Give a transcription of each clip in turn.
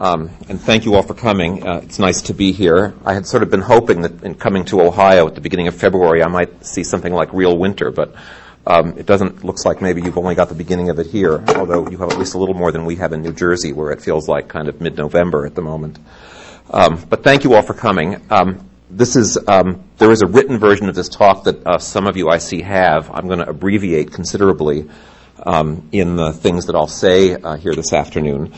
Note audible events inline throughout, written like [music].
Um, and thank you all for coming. Uh, it's nice to be here. I had sort of been hoping that in coming to Ohio at the beginning of February, I might see something like real winter, but um, it doesn't. Looks like maybe you've only got the beginning of it here, although you have at least a little more than we have in New Jersey, where it feels like kind of mid-November at the moment. Um, but thank you all for coming. Um, this is um, there is a written version of this talk that uh, some of you I see have. I'm going to abbreviate considerably um, in the things that I'll say uh, here this afternoon.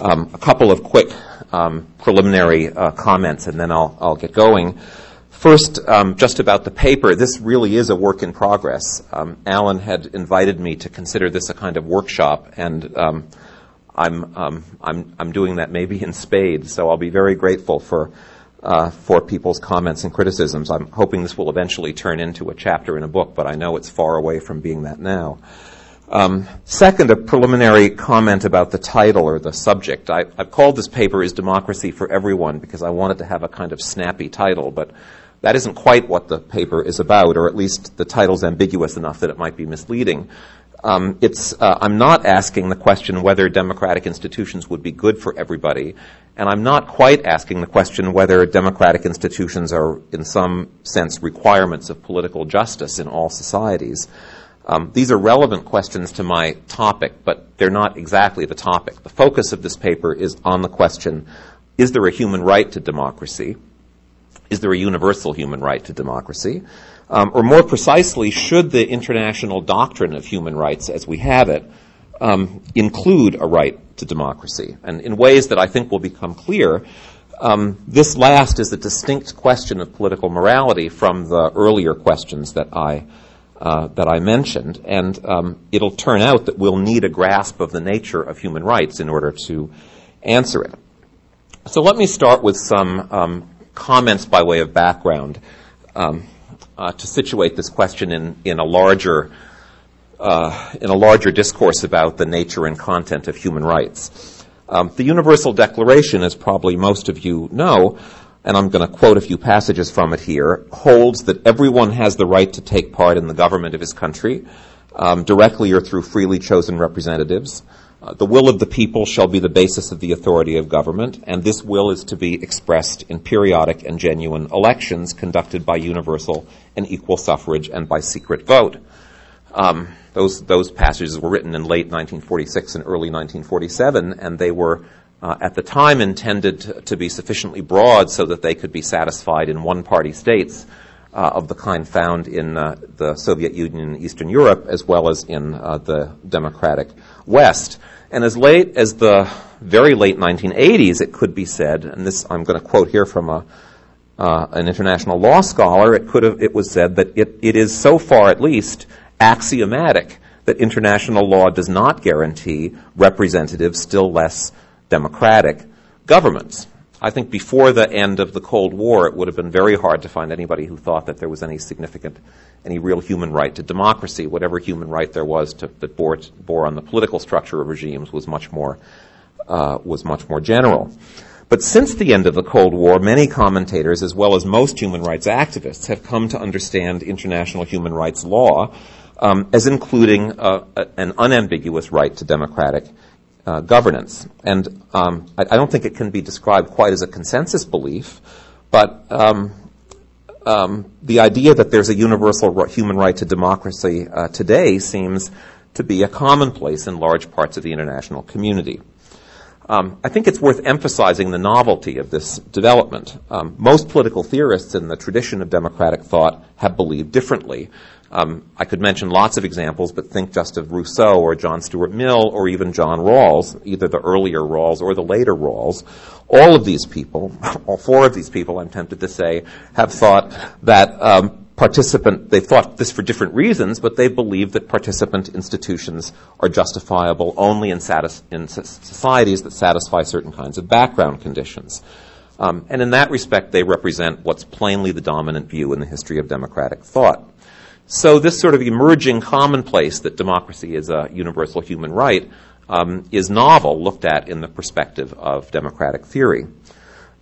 Um, a couple of quick um, preliminary uh, comments, and then I'll, I'll get going. First, um, just about the paper. This really is a work in progress. Um, Alan had invited me to consider this a kind of workshop, and um, I'm, um, I'm, I'm doing that maybe in spades. So I'll be very grateful for uh, for people's comments and criticisms. I'm hoping this will eventually turn into a chapter in a book, but I know it's far away from being that now. Um, second, a preliminary comment about the title or the subject. I, have called this paper "Is Democracy for Everyone" because I wanted to have a kind of snappy title, but that isn't quite what the paper is about, or at least the title's ambiguous enough that it might be misleading. Um, it's, uh, I'm not asking the question whether democratic institutions would be good for everybody, and I'm not quite asking the question whether democratic institutions are, in some sense, requirements of political justice in all societies. Um, these are relevant questions to my topic, but they're not exactly the topic. The focus of this paper is on the question is there a human right to democracy? Is there a universal human right to democracy? Um, or more precisely, should the international doctrine of human rights as we have it um, include a right to democracy? And in ways that I think will become clear, um, this last is a distinct question of political morality from the earlier questions that I uh, that I mentioned, and um, it'll turn out that we'll need a grasp of the nature of human rights in order to answer it. So let me start with some um, comments by way of background um, uh, to situate this question in, in a larger uh, in a larger discourse about the nature and content of human rights. Um, the Universal Declaration, as probably most of you know, and I'm going to quote a few passages from it here, holds that everyone has the right to take part in the government of his country, um, directly or through freely chosen representatives. Uh, the will of the people shall be the basis of the authority of government, and this will is to be expressed in periodic and genuine elections conducted by universal and equal suffrage and by secret vote. Um, those, those passages were written in late 1946 and early 1947, and they were uh, at the time intended to, to, be sufficiently broad so that they could be satisfied in one party states uh, of the kind found in uh, the Soviet Union and Eastern Europe, as well as in uh, the democratic West. And as late as the very late 1980s, it could be said, and this I'm going to quote here from a, uh, an international law scholar, it, could have, it was said that it, it is so far at least axiomatic that international law does not guarantee representative, still less democratic governments. I think before the end of the Cold War, it would have been very hard to find anybody who thought that there was any significant, any real human right to democracy. Whatever human right there was to, that bore, bore, on the political structure of regimes was much more uh, was much more general. But since the end of the Cold War, many commentators, as well as most human rights activists, have come to understand international human rights law um, as including uh, an unambiguous right to democratic uh, governance. And um, I, I, don't think it can be described quite as a consensus belief, but um, um, the idea that there's a universal human right to democracy uh, today seems to be a commonplace in large parts of the international community. Um, I think it's worth emphasizing the novelty of this development. Um, most political theorists in the tradition of democratic thought have believed differently. Um, I could mention lots of examples, but think just of Rousseau or John Stuart Mill or even John Rawls, either the earlier Rawls or the later Rawls. All of these people, [laughs] all four of these people, I'm tempted to say, have thought that um, participant, they thought this for different reasons, but they believe that participant institutions are justifiable only in, satis- in societies that satisfy certain kinds of background conditions. Um, and in that respect, they represent what's plainly the dominant view in the history of democratic thought. So this sort of emerging commonplace that democracy is a universal human right um, is novel, looked at in the perspective of democratic theory.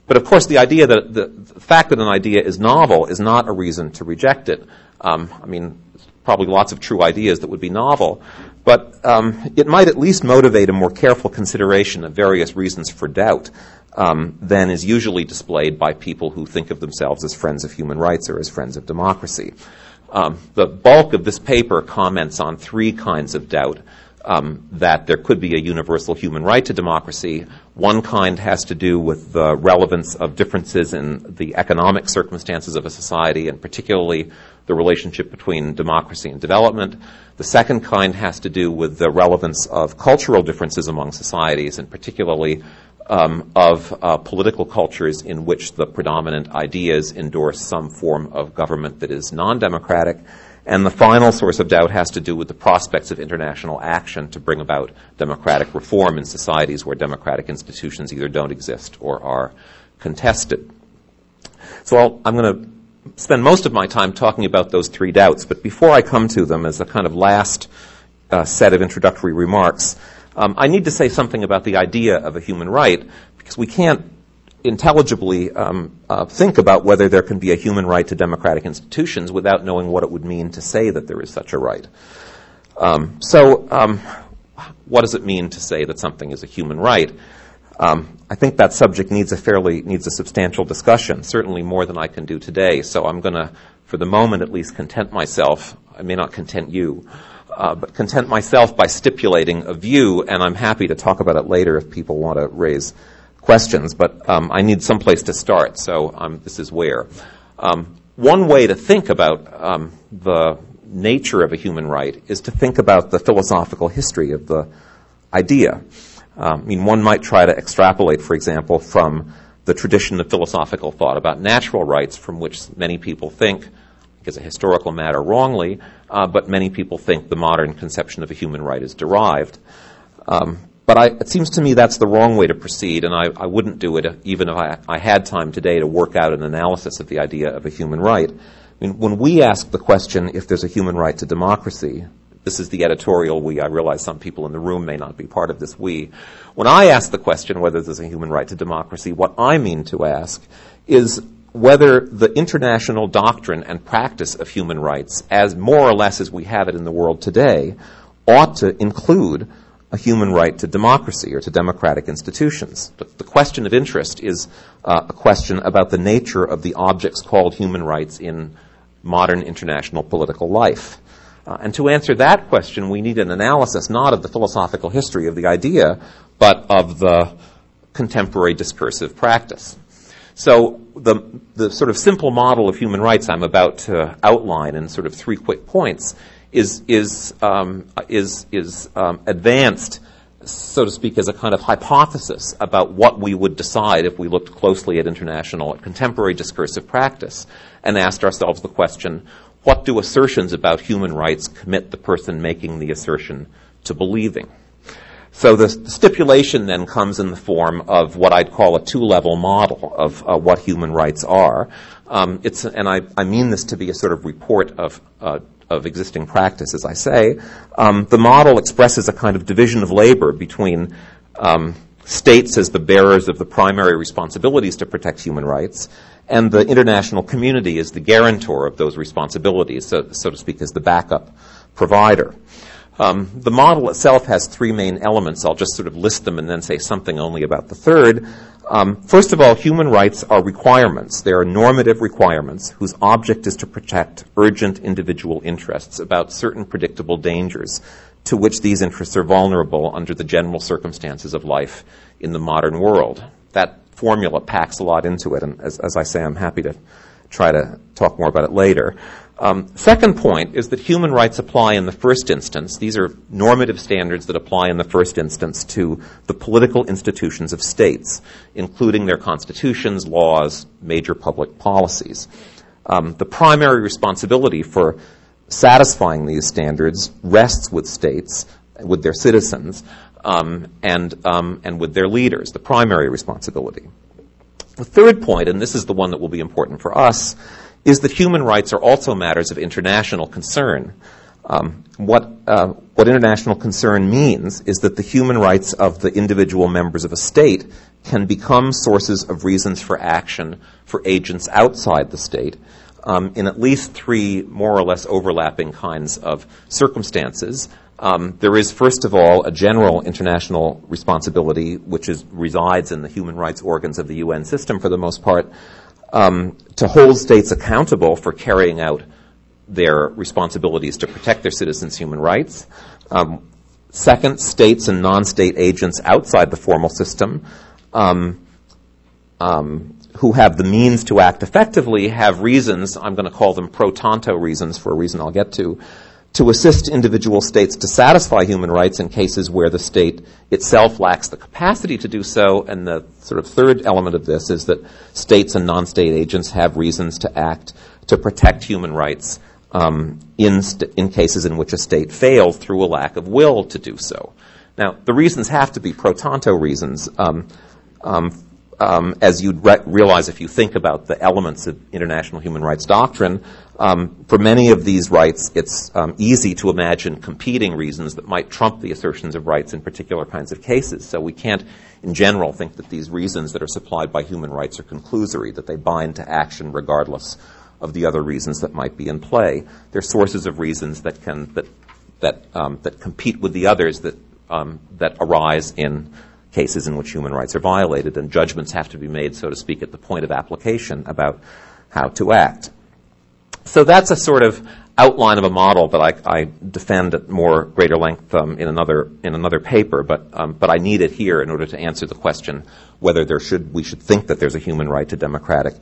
But of course, the idea that the, the fact that an idea is novel is not a reason to reject it. Um, I mean, probably lots of true ideas that would be novel, but um, it might at least motivate a more careful consideration of various reasons for doubt um, than is usually displayed by people who think of themselves as friends of human rights or as friends of democracy. Um, the bulk of this paper comments on three kinds of doubt. Um, that there could be a universal human right to democracy. One kind has to do with the relevance of differences in the economic circumstances of a society, and particularly the relationship between democracy and development. The second kind has to do with the relevance of cultural differences among societies, and particularly um, of uh, political cultures in which the predominant ideas endorse some form of government that is non democratic. And the final source of doubt has to do with the prospects of international action to bring about democratic reform in societies where democratic institutions either don't exist or are contested. So i am going to spend most of my time talking about those three doubts, but before I come to them as a kind of last uh, set of introductory remarks, um, I need to say something about the idea of a human right because we can't intelligibly um, uh, think about whether there can be a human right to democratic institutions without knowing what it would mean to say that there is such a right. Um, so, um, what does it mean to say that something is a human right? Um, I think that subject needs a fairly needs a substantial discussion, certainly more than I can do today. So I'm going to, for the moment at least, content myself. I may not content you uh, but content myself by stipulating a view, and I'm happy to talk about it later if people want to raise questions. But um, I need some place to start, so um, this is where. Um, one way to think about um, the nature of a human right is to think about the philosophical history of the idea. Um, I mean, one might try to extrapolate, for example, from the tradition of philosophical thought about natural rights, from which many people think as a historical matter wrongly, uh, but many people think the modern conception of a human right is derived. Um, but I, it seems to me that's the wrong way to proceed, and I, I wouldn't do it even if I, I, had time today to work out an analysis of the idea of a human right. I mean, when we ask the question if there's a human right to democracy, this is the editorial we. I realize some people in the room may not be part of this we. When I ask the question whether there's a human right to democracy, what I mean to ask is whether the international doctrine and practice of human rights, as more or less as we have it in the world today, ought to include a human right to democracy or to democratic institutions. But the question of interest is uh, a question about the nature of the objects called human rights in modern international political life. Uh, and to answer that question, we need an analysis not of the philosophical history of the idea, but of the contemporary discursive practice. So the, the sort of simple model of human rights I'm about to outline in sort of three quick points is, is, um, is, is um, advanced, so to speak, as a kind of hypothesis about what we would decide if we looked closely at international, at contemporary discursive practice and asked ourselves the question, what do assertions about human rights commit the person making the assertion to believing? So the stipulation then comes in the form of what I'd call a two-level model of uh, what human rights are. Um, it's, and I, I, mean this to be a sort of report of, uh, of existing practice, as I say. Um, the model expresses a kind of division of labor between um, states as the bearers of the primary responsibilities to protect human rights, and the international community as the guarantor of those responsibilities, so, so to speak, as the backup provider. Um, the model itself has three main elements. I'll just sort of list them and then say something only about the third. Um, first of all, human rights are requirements. They are normative requirements whose object is to protect urgent individual interests about certain predictable dangers to which these interests are vulnerable under the general circumstances of life in the modern world. That formula packs a lot into it, and as, as I say, I'm happy to try to talk more about it later. Um, second point is that human rights apply in the first instance. These are normative standards that apply in the first instance to the political institutions of states, including their constitutions, laws, major public policies. Um, the primary responsibility for satisfying these standards rests with states, with their citizens, um, and, um, and with their leaders, the primary responsibility. The third point, and this is the one that will be important for us, is that human rights are also matters of international concern. Um, what, uh, what international concern means is that the human rights of the individual members of a state can become sources of reasons for action for agents outside the state um, in at least three more or less overlapping kinds of circumstances. Um, there is, first of all, a general international responsibility, which is, resides in the human rights organs of the UN system for the most part, um, to hold states accountable for carrying out their responsibilities to protect their citizens' human rights. Um, second, states and non-state agents outside the formal system um, um, who have the means to act effectively have reasons, I'm going to call them pro tanto reasons for a reason I'll get to, to assist individual states to satisfy human rights in cases where the state itself lacks the capacity to do so. And the sort of third element of this is that states and non-state agents have reasons to act to protect human rights um, in, st- in cases in which a state fails through a lack of will to do so. Now, the reasons have to be pro tanto reasons. Um, um, um, as you'd re- realize if you think about the elements of international human rights doctrine, um, for many of these rights, it's um, easy to imagine competing reasons that might trump the assertions of rights in particular kinds of cases. So we can't, in general, think that these reasons that are supplied by human rights are conclusory, that they bind to action regardless of the other reasons that might be in play. They're sources of reasons that can that that um, that compete with the others that um, that arise in cases in which human rights are violated, and judgments have to be made, so to speak, at the point of application about how to act. So that's a sort of outline of a model that I, I defend at more greater length um, in another in another paper, but um, but I need it here in order to answer the question whether there should we should think that there's a human right to democratic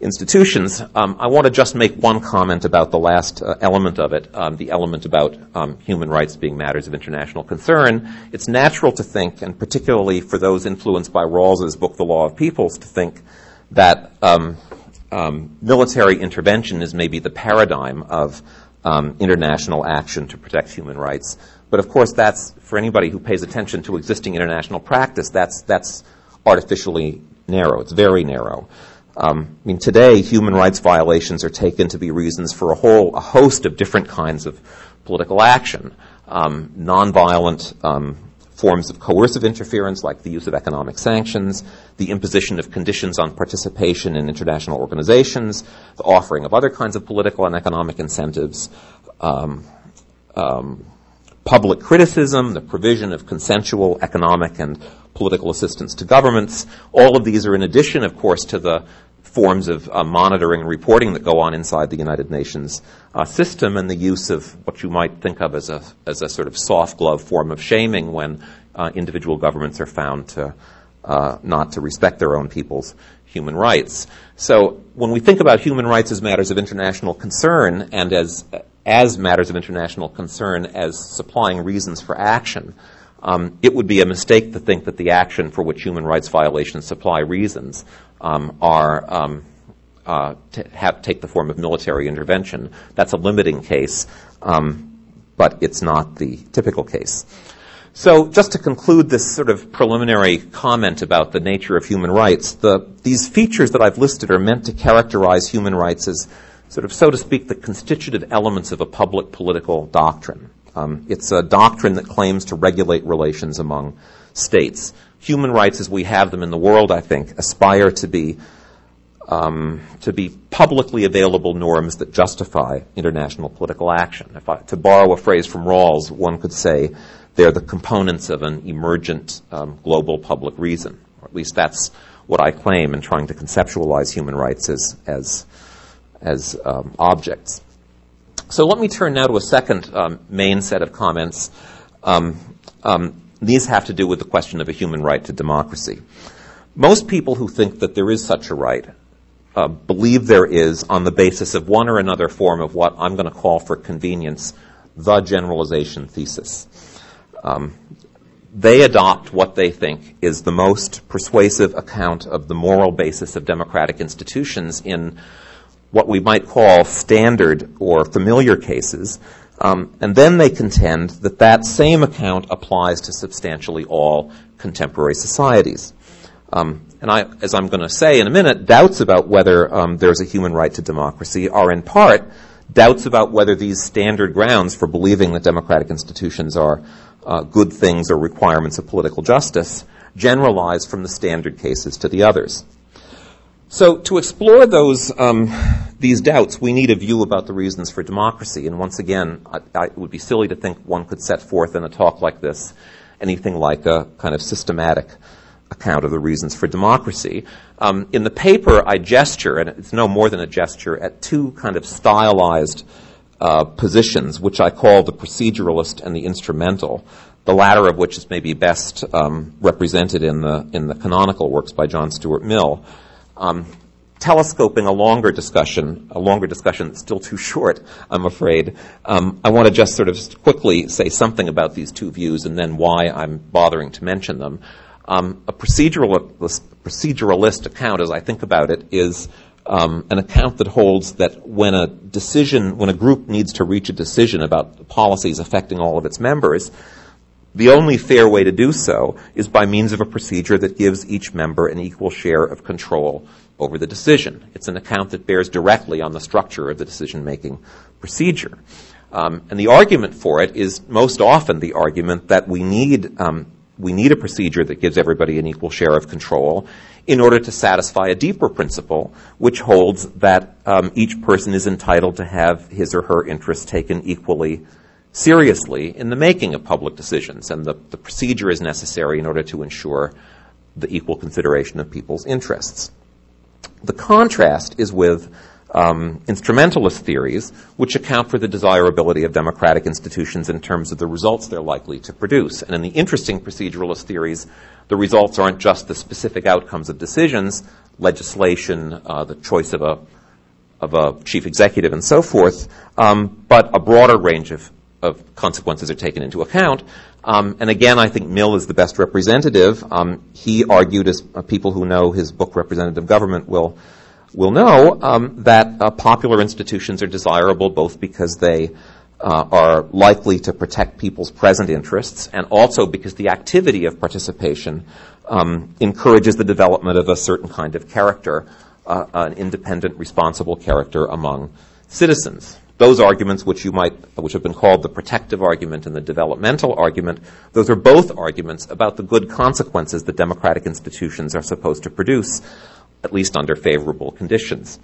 institutions. Um, I want to just make one comment about the last uh, element of it, um, the element about um, human rights being matters of international concern. It's natural to think, and particularly for those influenced by Rawls's book, The Law of Peoples, to think that um, um, military intervention is maybe the paradigm of um, international action to protect human rights. But of course, that's for anybody who pays attention to existing international practice. That's that's artificially narrow. It's very narrow. Um, I mean, today, human rights violations are taken to be reasons for a whole a host of different kinds of political action. Um, nonviolent um, forms of coercive interference, like the use of economic sanctions, the imposition of conditions on participation in international organizations, the offering of other kinds of political and economic incentives, um, um, public criticism, the provision of consensual economic and political assistance to governments. All of these are in addition, of course, to the forms of uh, monitoring and reporting that go on inside the United Nations uh, system and the use of what you might think of as a, as a sort of soft glove form of shaming when uh, individual governments are found to uh, not to respect their own people's human rights. So when we think about human rights as matters of international concern and as as matters of international concern as supplying reasons for action, um, it would be a mistake to think that the action for which human rights violations supply reasons are um, uh, have, take the form of military intervention. That's a limiting case, um, but it's not the typical case. So, just to conclude this sort of preliminary comment about the nature of human rights, the, these features that I've listed are meant to characterize human rights as sort of, so to speak, the constitutive elements of a public political doctrine. Um, it's a doctrine that claims to regulate relations among states. Human rights, as we have them in the world, I think, aspire to be um, to be publicly available norms that justify international political action. I, to borrow a phrase from Rawls, one could say they're the components of an emergent um, global public reason. Or at least that's what I claim in trying to conceptualize human rights as as as um, objects. So let me turn now to a second um, main set of comments. Um, um, these have to do with the question of a human right to democracy. Most people who think that there is such a right uh, believe there is on the basis of one or another form of what I'm going to call for convenience the generalization thesis. Um, they adopt what they think is the most persuasive account of the moral basis of democratic institutions in what we might call standard or familiar cases, um, and then they contend that that same account applies to substantially all contemporary societies. Um, and I, as I'm going to say in a minute, doubts about whether um, there's a human right to democracy are in part doubts about whether these standard grounds for believing that democratic institutions are uh, good things or requirements of political justice generalize from the standard cases to the others. So to explore those um, these doubts, we need a view about the reasons for democracy. And once again, I, I, it would be silly to think one could set forth in a talk like this anything like a kind of systematic account of the reasons for democracy. Um, in the paper, I gesture, and it's no more than a gesture, at two kind of stylized uh, positions, which I call the proceduralist and the instrumental. The latter of which is maybe best um, represented in the in the canonical works by John Stuart Mill. Um, telescoping a longer discussion, a longer discussion that's still too short, I'm afraid. Um, I want to just sort of quickly say something about these two views and then why I'm bothering to mention them. Um, a proceduralist, proceduralist account, as I think about it, is um, an account that holds that when a decision, when a group needs to reach a decision about policies affecting all of its members, the only fair way to do so is by means of a procedure that gives each member an equal share of control over the decision. It's an account that bears directly on the structure of the decision making procedure. Um, and the argument for it is most often the argument that we need, um, we need a procedure that gives everybody an equal share of control in order to satisfy a deeper principle, which holds that um, each person is entitled to have his or her interests taken equally seriously in the making of public decisions, and the, the procedure is necessary in order to ensure the equal consideration of people's interests. The contrast is with um, instrumentalist theories, which account for the desirability of democratic institutions in terms of the results they're likely to produce. And in the interesting proceduralist theories, the results aren't just the specific outcomes of decisions, legislation, uh, the choice of a of a chief executive and so forth, um, but a broader range of of consequences are taken into account. Um, and again, I think Mill is the best representative. Um, he argued, as uh, people who know his book Representative Government will will know, um, that uh, popular institutions are desirable both because they uh, are likely to protect people's present interests, and also because the activity of participation um, encourages the development of a certain kind of character, uh, an independent, responsible character among citizens those arguments which you might, which have been called the protective argument and the developmental argument, those are both arguments about the good consequences that democratic institutions are supposed to produce, at least under favorable conditions.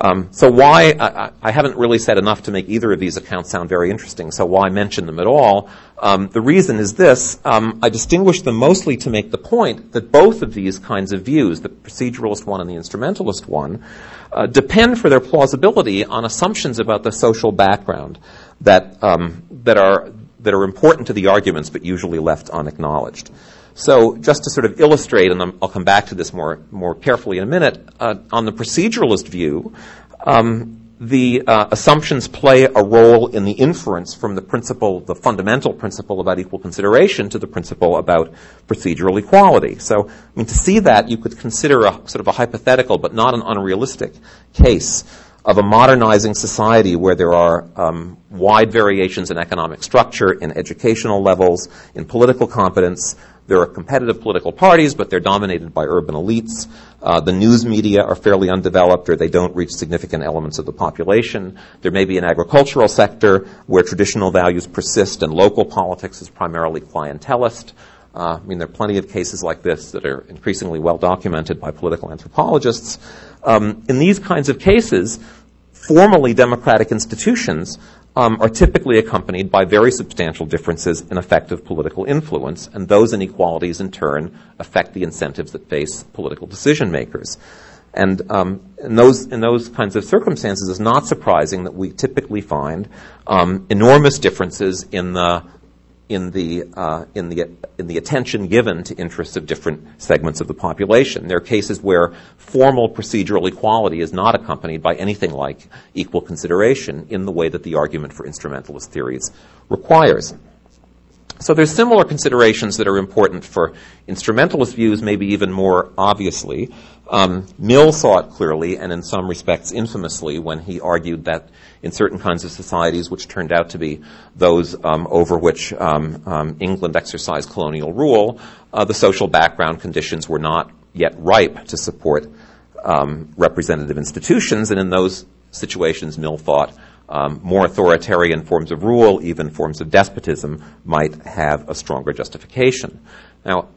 Um, so why, I, I, haven't really said enough to make either of these accounts sound very interesting, so why mention them at all? Um, the reason is this, um, I distinguish them mostly to make the point that both of these kinds of views, the proceduralist one and the instrumentalist one, uh, depend for their plausibility on assumptions about the social background that, um, that, are, that are important to the arguments but usually left unacknowledged. So just to sort of illustrate, and I'll come back to this more, more carefully in a minute, uh, on the proceduralist view, um, the uh, assumptions play a role in the inference from the principle, the fundamental principle about equal consideration to the principle about procedural equality. So, I mean, to see that, you could consider a sort of a hypothetical but not an unrealistic case of a modernizing society where there are um, wide variations in economic structure, in educational levels, in political competence. There are competitive political parties, but they're dominated by urban elites. Uh, the news media are fairly undeveloped or they don't reach significant elements of the population. There may be an agricultural sector where traditional values persist and local politics is primarily clientelist. Uh, I mean, there are plenty of cases like this that are increasingly well documented by political anthropologists. Um, in these kinds of cases, formally democratic institutions um, are typically accompanied by very substantial differences in effective political influence, and those inequalities in turn affect the incentives that face political decision makers. And um, in those in those kinds of circumstances, it's not surprising that we typically find um, enormous differences in the in the, uh, in, the, in the attention given to interests of different segments of the population. There are cases where formal procedural equality is not accompanied by anything like equal consideration in the way that the argument for instrumentalist theories requires. So there's similar considerations that are important for instrumentalist views, maybe even more obviously. Um, Mill saw it clearly, and in some respects infamously, when he argued that in certain kinds of societies, which turned out to be those um, over which um, um, England exercised colonial rule, uh, the social background conditions were not yet ripe to support um, representative institutions, and in those situations, Mill thought um, more authoritarian forms of rule, even forms of despotism, might have a stronger justification. Now,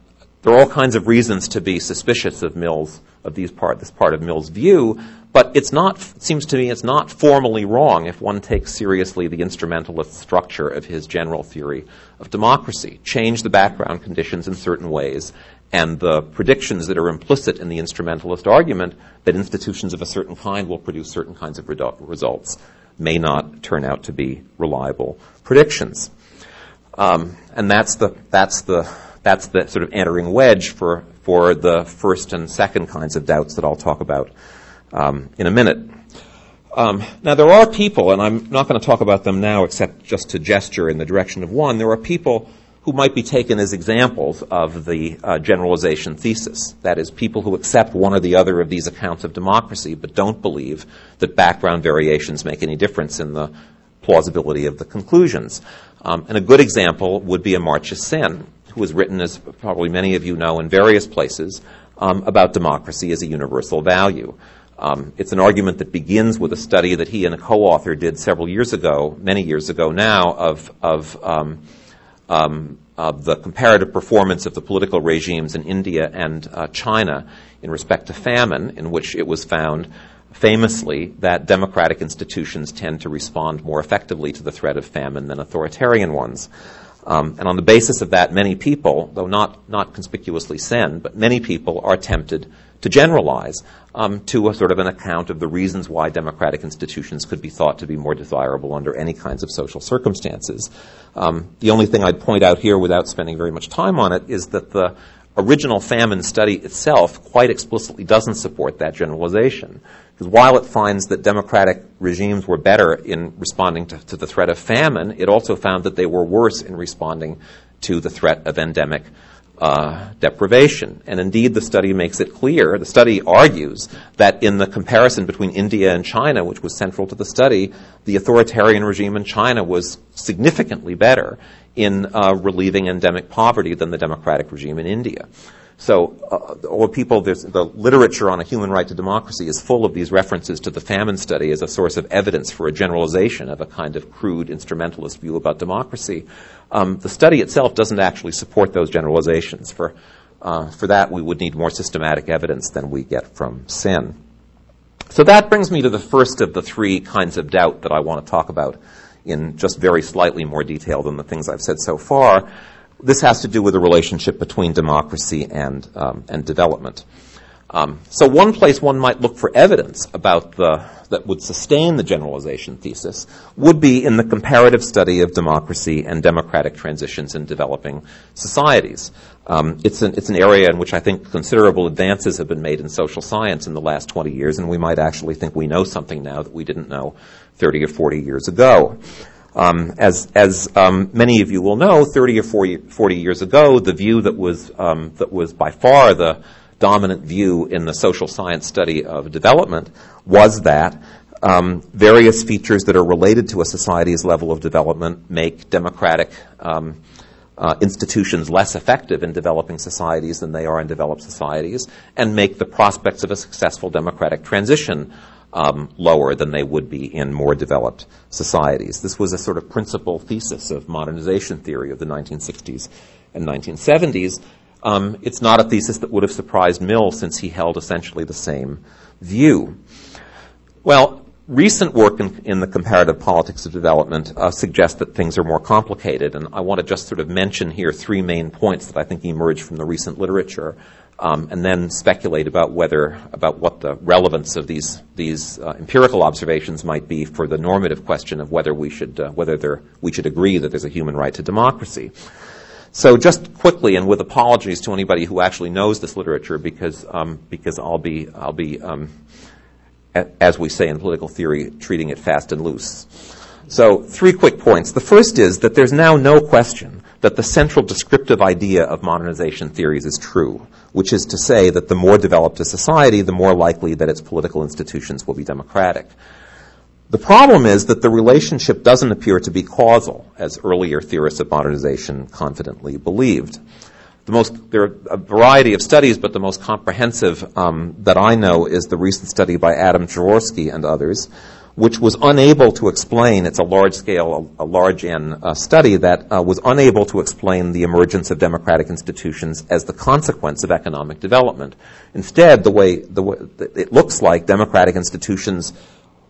there are all kinds of reasons to be suspicious of Mill's, of these part, this part of Mill's view, but it's not, it seems to me, it's not formally wrong if one takes seriously the instrumentalist structure of his general theory of democracy. Change the background conditions in certain ways, and the predictions that are implicit in the instrumentalist argument that institutions of a certain kind will produce certain kinds of redu- results may not turn out to be reliable predictions. Um, and that's the, that's the, that's the sort of entering wedge for, for the first and second kinds of doubts that I'll talk about um, in a minute. Um, now, there are people, and I'm not going to talk about them now except just to gesture in the direction of one. There are people who might be taken as examples of the uh, generalization thesis. That is, people who accept one or the other of these accounts of democracy but don't believe that background variations make any difference in the plausibility of the conclusions. Um, and a good example would be Amartya Sen, who has written, as probably many of you know, in various places um, about democracy as a universal value. Um, it's an argument that begins with a study that he and a co-author did several years ago, many years ago now, of, of, um, um, of the comparative performance of the political regimes in India and uh, China in respect to famine, in which it was found famously that democratic institutions tend to respond more effectively to the threat of famine than authoritarian ones. Um, and on the basis of that, many people, though not, not conspicuously Sen, but many people are tempted to generalize um, to a sort of an account of the reasons why democratic institutions could be thought to be more desirable under any kinds of social circumstances. Um, the only thing I'd point out here, without spending very much time on it, is that the original famine study itself quite explicitly doesn't support that generalization. Because while it finds that democratic regimes were better in responding to, to, the threat of famine, it also found that they were worse in responding to the threat of endemic uh, deprivation. And indeed, the study makes it clear, the study argues that in the comparison between India and China, which was central to the study, the authoritarian regime in China was significantly better in uh, relieving endemic poverty than the democratic regime in India. So, uh, all people, the literature on a human right to democracy is full of these references to the famine study as a source of evidence for a generalization of a kind of crude instrumentalist view about democracy. Um, the study itself doesn't actually support those generalizations. For, uh, for that, we would need more systematic evidence than we get from Sen. So that brings me to the first of the three kinds of doubt that I want to talk about in just very slightly more detail than the things I've said so far, this has to do with the relationship between democracy and, um, and development. Um, so one place one might look for evidence about the, that would sustain the generalization thesis would be in the comparative study of democracy and democratic transitions in developing societies. Um, it's, an, it's an area in which I think considerable advances have been made in social science in the last 20 years, and we might actually think we know something now that we didn't know 30 or 40 years ago. Um, as as um, many of you will know, 30 or 40, 40 years ago, the view that was um, that was by far the dominant view in the social science study of development was that um, various features that are related to a society's level of development make democratic um, uh, institutions less effective in developing societies than they are in developed societies, and make the prospects of a successful democratic transition um, lower than they would be in more developed societies. This was a sort of principal thesis of modernization theory of the 1960s and 1970s. Um, it's not a thesis that would have surprised Mill since he held essentially the same view. Well, recent work in, in the comparative politics of development uh, suggests that things are more complicated, and I want to just sort of mention here three main points that I think emerge from the recent literature um, and then speculate about whether about what the relevance of these these uh, empirical observations might be for the normative question of whether we should uh, whether there, we should agree that there's a human right to democracy. So just quickly, and with apologies to anybody who actually knows this literature, because um, because I'll be I'll be um, a, as we say in political theory, treating it fast and loose. So three quick points. The first is that there's now no question that the central descriptive idea of modernization theories is true, which is to say that the more developed a society, the more likely that its political institutions will be democratic. The problem is that the relationship doesn't appear to be causal, as earlier theorists of modernization confidently believed. The most, there are a variety of studies, but the most comprehensive um, that I know is the recent study by Adam Przeworski and others, which was unable to explain, it's a large scale, a, a large N uh, study that uh, was unable to explain the emergence of democratic institutions as the consequence of economic development. Instead, the way, the way it looks like democratic institutions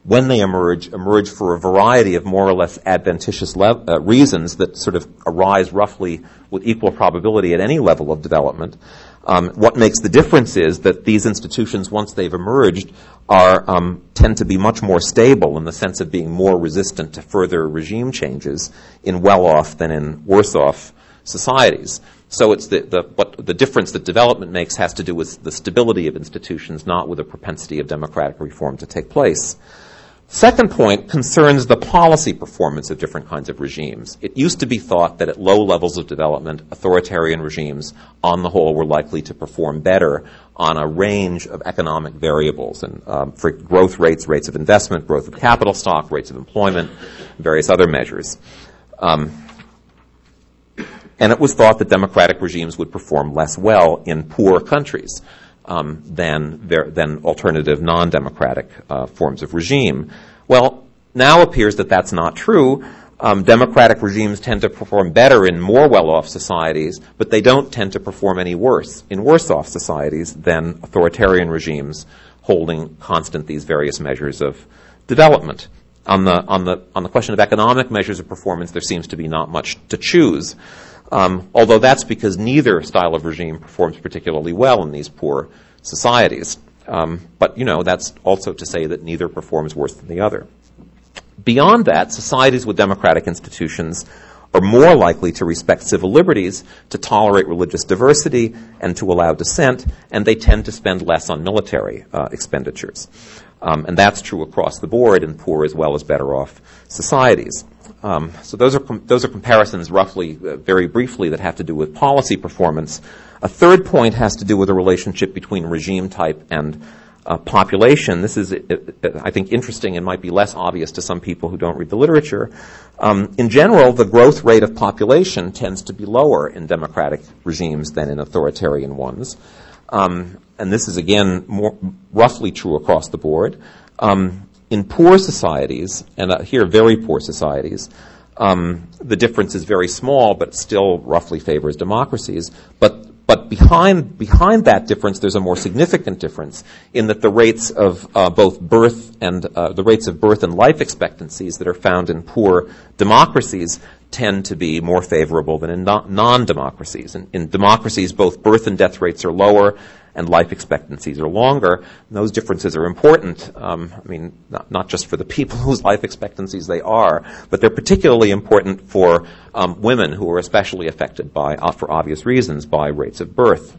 when they emerge, emerge for a variety of more or less adventitious le- uh, reasons that sort of arise roughly with equal probability at any level of development. Um, what makes the difference is that these institutions, once they've emerged, are um, tend to be much more stable in the sense of being more resistant to further regime changes in well-off than in worse-off societies. So it's the, the, what the difference that development makes has to do with the stability of institutions, not with a propensity of democratic reform to take place. Second point concerns the policy performance of different kinds of regimes. It used to be thought that at low levels of development, authoritarian regimes, on the whole, were likely to perform better on a range of economic variables and um, for growth rates, rates of investment, growth of capital stock, rates of employment, various other measures. Um, and it was thought that democratic regimes would perform less well in poor countries um, than, than alternative non-democratic uh, forms of regime. Well, now appears that that's not true. Um, democratic regimes tend to perform better in more well-off societies, but they don't tend to perform any worse in worse-off societies than authoritarian regimes holding constant these various measures of development. On the, on the, on the question of economic measures of performance, there seems to be not much to choose. Um, although that's because neither style of regime performs particularly well in these poor societies. Um, but, you know, that's also to say that neither performs worse than the other. Beyond that, societies with democratic institutions are more likely to respect civil liberties, to tolerate religious diversity, and to allow dissent, and they tend to spend less on military uh, expenditures. Um, and that's true across the board in poor as well as better off societies. Um, so those are com- those are comparisons, roughly, uh, very briefly, that have to do with policy performance. A third point has to do with the relationship between regime type and uh, population. This is, uh, uh, I think, interesting and might be less obvious to some people who don't read the literature. Um, in general, the growth rate of population tends to be lower in democratic regimes than in authoritarian ones. Um, and this is again more roughly true across the board. Um, in poor societies, and uh, here very poor societies, um, the difference is very small, but still roughly favors democracies. But but behind behind that difference, there's a more significant difference in that the rates of uh, both birth and uh, the rates of birth and life expectancies that are found in poor democracies tend to be more favorable than in non democracies. In, in democracies, both birth and death rates are lower, and life expectancies are longer. And those differences are important. Um, I mean, not, not, just for the people [laughs] whose life expectancies they are, but they're particularly important for um, women who are especially affected by, uh, for obvious reasons, by rates of birth.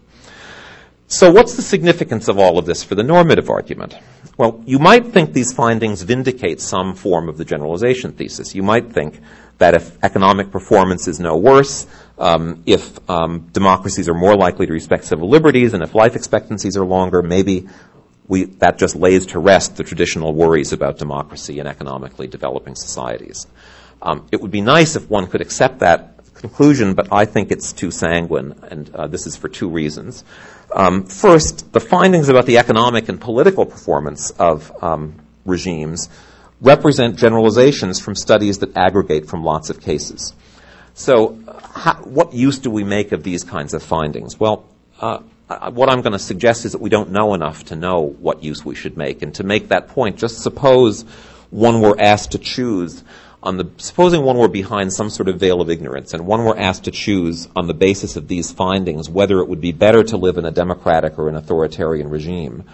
So, what's the significance of all of this for the normative argument? Well, you might think these findings vindicate some form of the generalization thesis. You might think that if economic performance is no worse, um, if um, democracies are more likely to respect civil liberties, and if life expectancies are longer, maybe we, that just lays to rest the traditional worries about democracy in economically developing societies. Um, it would be nice if one could accept that conclusion, but I think it's too sanguine, and uh, this is for two reasons. Um, first, the findings about the economic and political performance of um, regimes represent generalizations from studies that aggregate from lots of cases. So, how, what use do we make of these kinds of findings? Well, uh, what I'm going to suggest is that we don't know enough to know what use we should make. And to make that point, just suppose one were asked to choose on the, supposing one were behind some sort of veil of ignorance and one were asked to choose on the basis of these findings whether it would be better to live in a democratic or an authoritarian regime,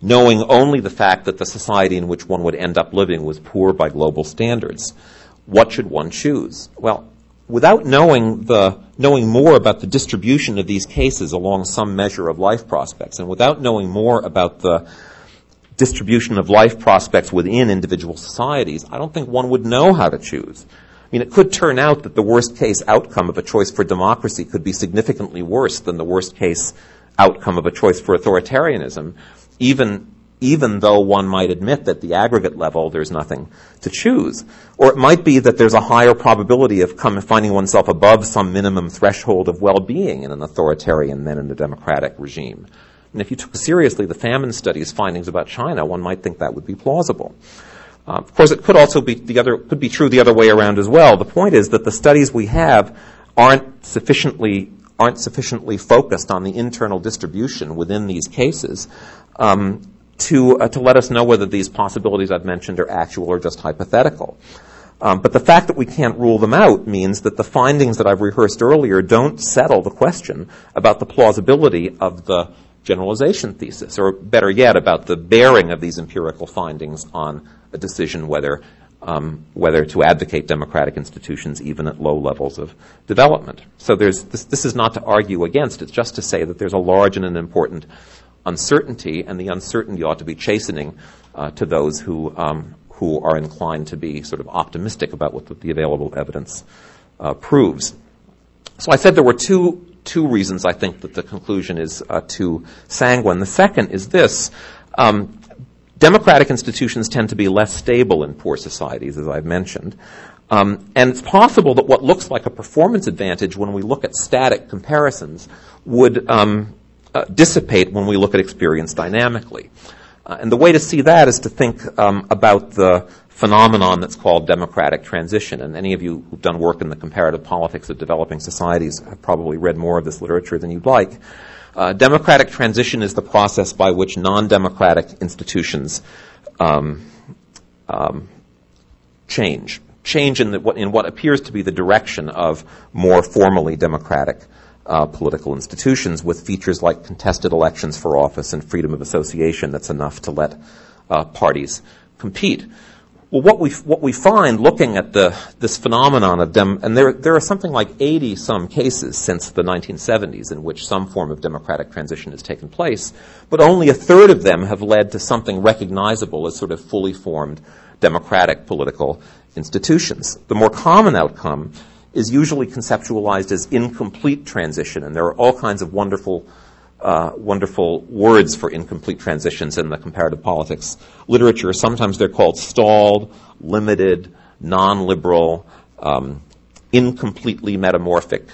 knowing only the fact that the society in which one would end up living was poor by global standards. What should one choose? Well, without knowing the knowing more about the distribution of these cases along some measure of life prospects, and without knowing more about the distribution of life prospects within individual societies, I don't think one would know how to choose. I mean, it could turn out that the worst case outcome of a choice for democracy could be significantly worse than the worst case outcome of a choice for authoritarianism, even even though one might admit that the aggregate level there's nothing to choose. Or it might be that there's a higher probability of finding oneself above some minimum threshold of well-being in an authoritarian than in a democratic regime. And if you took seriously the famine studies findings about China, one might think that would be plausible. Uh, of course, it could also be the other could be true the other way around as well. The point is that the studies we have aren't sufficiently aren't sufficiently focused on the internal distribution within these cases um, to uh, to let us know whether these possibilities I've mentioned are actual or just hypothetical. Um, but the fact that we can't rule them out means that the findings that I've rehearsed earlier don't settle the question about the plausibility of the generalization thesis, or better yet, about the bearing of these empirical findings on a decision whether um, whether to advocate democratic institutions even at low levels of development. So there's this, this is not to argue against; it's just to say that there's a large and an important uncertainty, and the uncertainty ought to be chastening uh, to those who um, who are inclined to be sort of optimistic about what the, available evidence uh, proves. So I said there were two two reasons I think that the conclusion is uh, too sanguine. The second is this. Um, democratic institutions tend to be less stable in poor societies, as I've mentioned. Um, and it's possible that what looks like a performance advantage when we look at static comparisons would um, uh, dissipate when we look at experience dynamically. Uh, and the way to see that is to think um, about the phenomenon that's called democratic transition. And any of you who've done work in the comparative politics of developing societies have probably read more of this literature than you'd like. Uh, democratic transition is the process by which non-democratic institutions um, um, change. Change in, the, in, what appears to be the direction of more formally democratic uh, political institutions with features like contested elections for office and freedom of association that's enough to let uh, parties compete. Well, what we what we find looking at the this phenomenon of dem, and there there are something like 80 some cases since the 1970s in which some form of democratic transition has taken place, but only a third of them have led to something recognizable as sort of fully formed democratic political institutions. The more common outcome is usually conceptualized as incomplete transition, and there are all kinds of wonderful uh, wonderful words for incomplete transitions in the comparative politics literature. Sometimes they're called stalled, limited, non-liberal, um, incompletely metamorphic.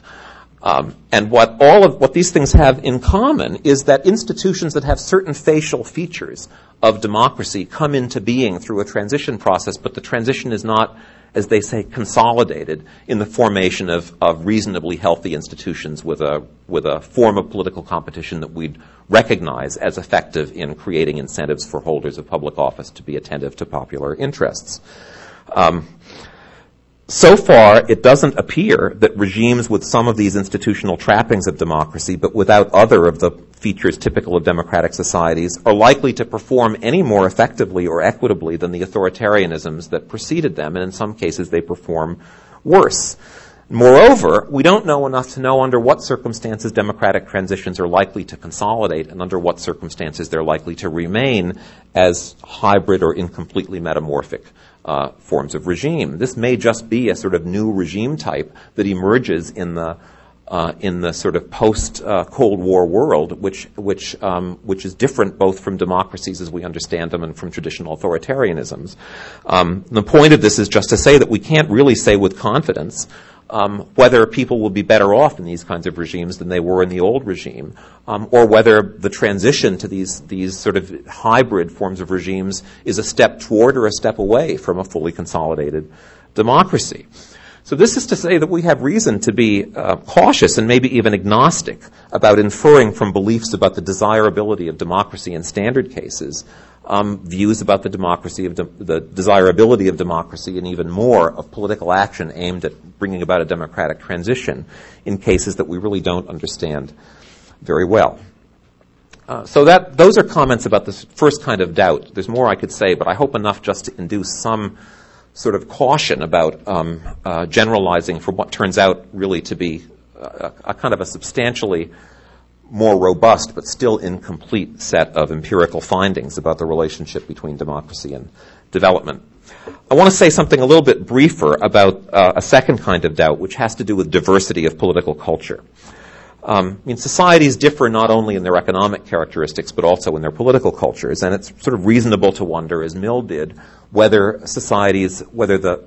Um, and what all of what these things have in common is that institutions that have certain facial features of democracy come into being through a transition process, but the transition is not as they say, consolidated in the formation of, of reasonably healthy institutions with a, with a form of political competition that we'd recognize as effective in creating incentives for holders of public office to be attentive to popular interests. Um, so far, it doesn't appear that regimes with some of these institutional trappings of democracy, but without other of the features typical of democratic societies, are likely to perform any more effectively or equitably than the authoritarianisms that preceded them, and in some cases they perform worse. Moreover, we don't know enough to know under what circumstances democratic transitions are likely to consolidate and under what circumstances they're likely to remain as hybrid or incompletely metamorphic uh, forms of regime. This may just be a sort of new regime type that emerges in the uh, in the sort of post uh, Cold War world, which which um, which is different both from democracies as we understand them and from traditional authoritarianisms. Um, the point of this is just to say that we can't really say with confidence um, whether people will be better off in these kinds of regimes than they were in the old regime, um, or whether the transition to these these sort of hybrid forms of regimes is a step toward or a step away from a fully consolidated democracy. So this is to say that we have reason to be uh, cautious and maybe even agnostic about inferring from beliefs about the desirability of democracy in standard cases um, views about the democracy of de- the desirability of democracy and even more of political action aimed at bringing about a democratic transition in cases that we really don't understand very well. Uh, so that those are comments about this first kind of doubt. There's more I could say, but I hope enough just to induce some sort of caution about um, uh, generalizing for what turns out really to be a, a kind of a substantially more robust but still incomplete set of empirical findings about the relationship between democracy and development. I want to say something a little bit briefer about uh, a second kind of doubt, which has to do with diversity of political culture. Um, I mean, societies differ not only in their economic characteristics, but also in their political cultures, and it's sort of reasonable to wonder, as Mill did, whether societies, whether the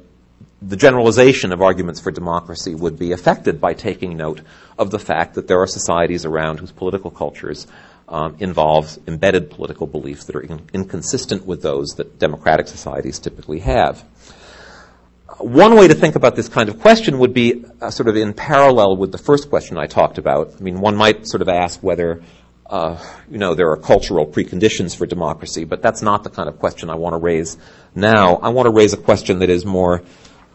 the generalization of arguments for democracy would be affected by taking note of the fact that there are societies around whose political cultures um, involves embedded political beliefs that are in- inconsistent with those that democratic societies typically have. One way to think about this kind of question would be uh, sort of in parallel with the first question I talked about. I mean, one might sort of ask whether, uh, you know, there are cultural preconditions for democracy, but that's not the kind of question I want to raise now. I want to raise a question that is more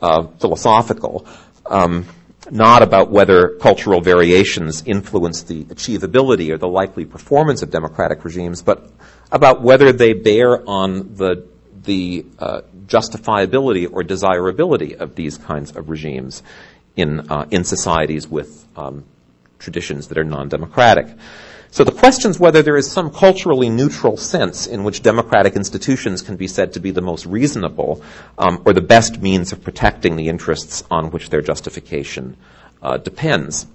uh, philosophical. Um, not about whether cultural variations influence the achievability or the likely performance of democratic regimes, but about whether they bear on the the uh, justifiability or desirability of these kinds of regimes in uh, in societies with um, traditions that are non-democratic. So the question is whether there is some culturally neutral sense in which democratic institutions can be said to be the most reasonable um, or the best means of protecting the interests on which their justification uh, depends.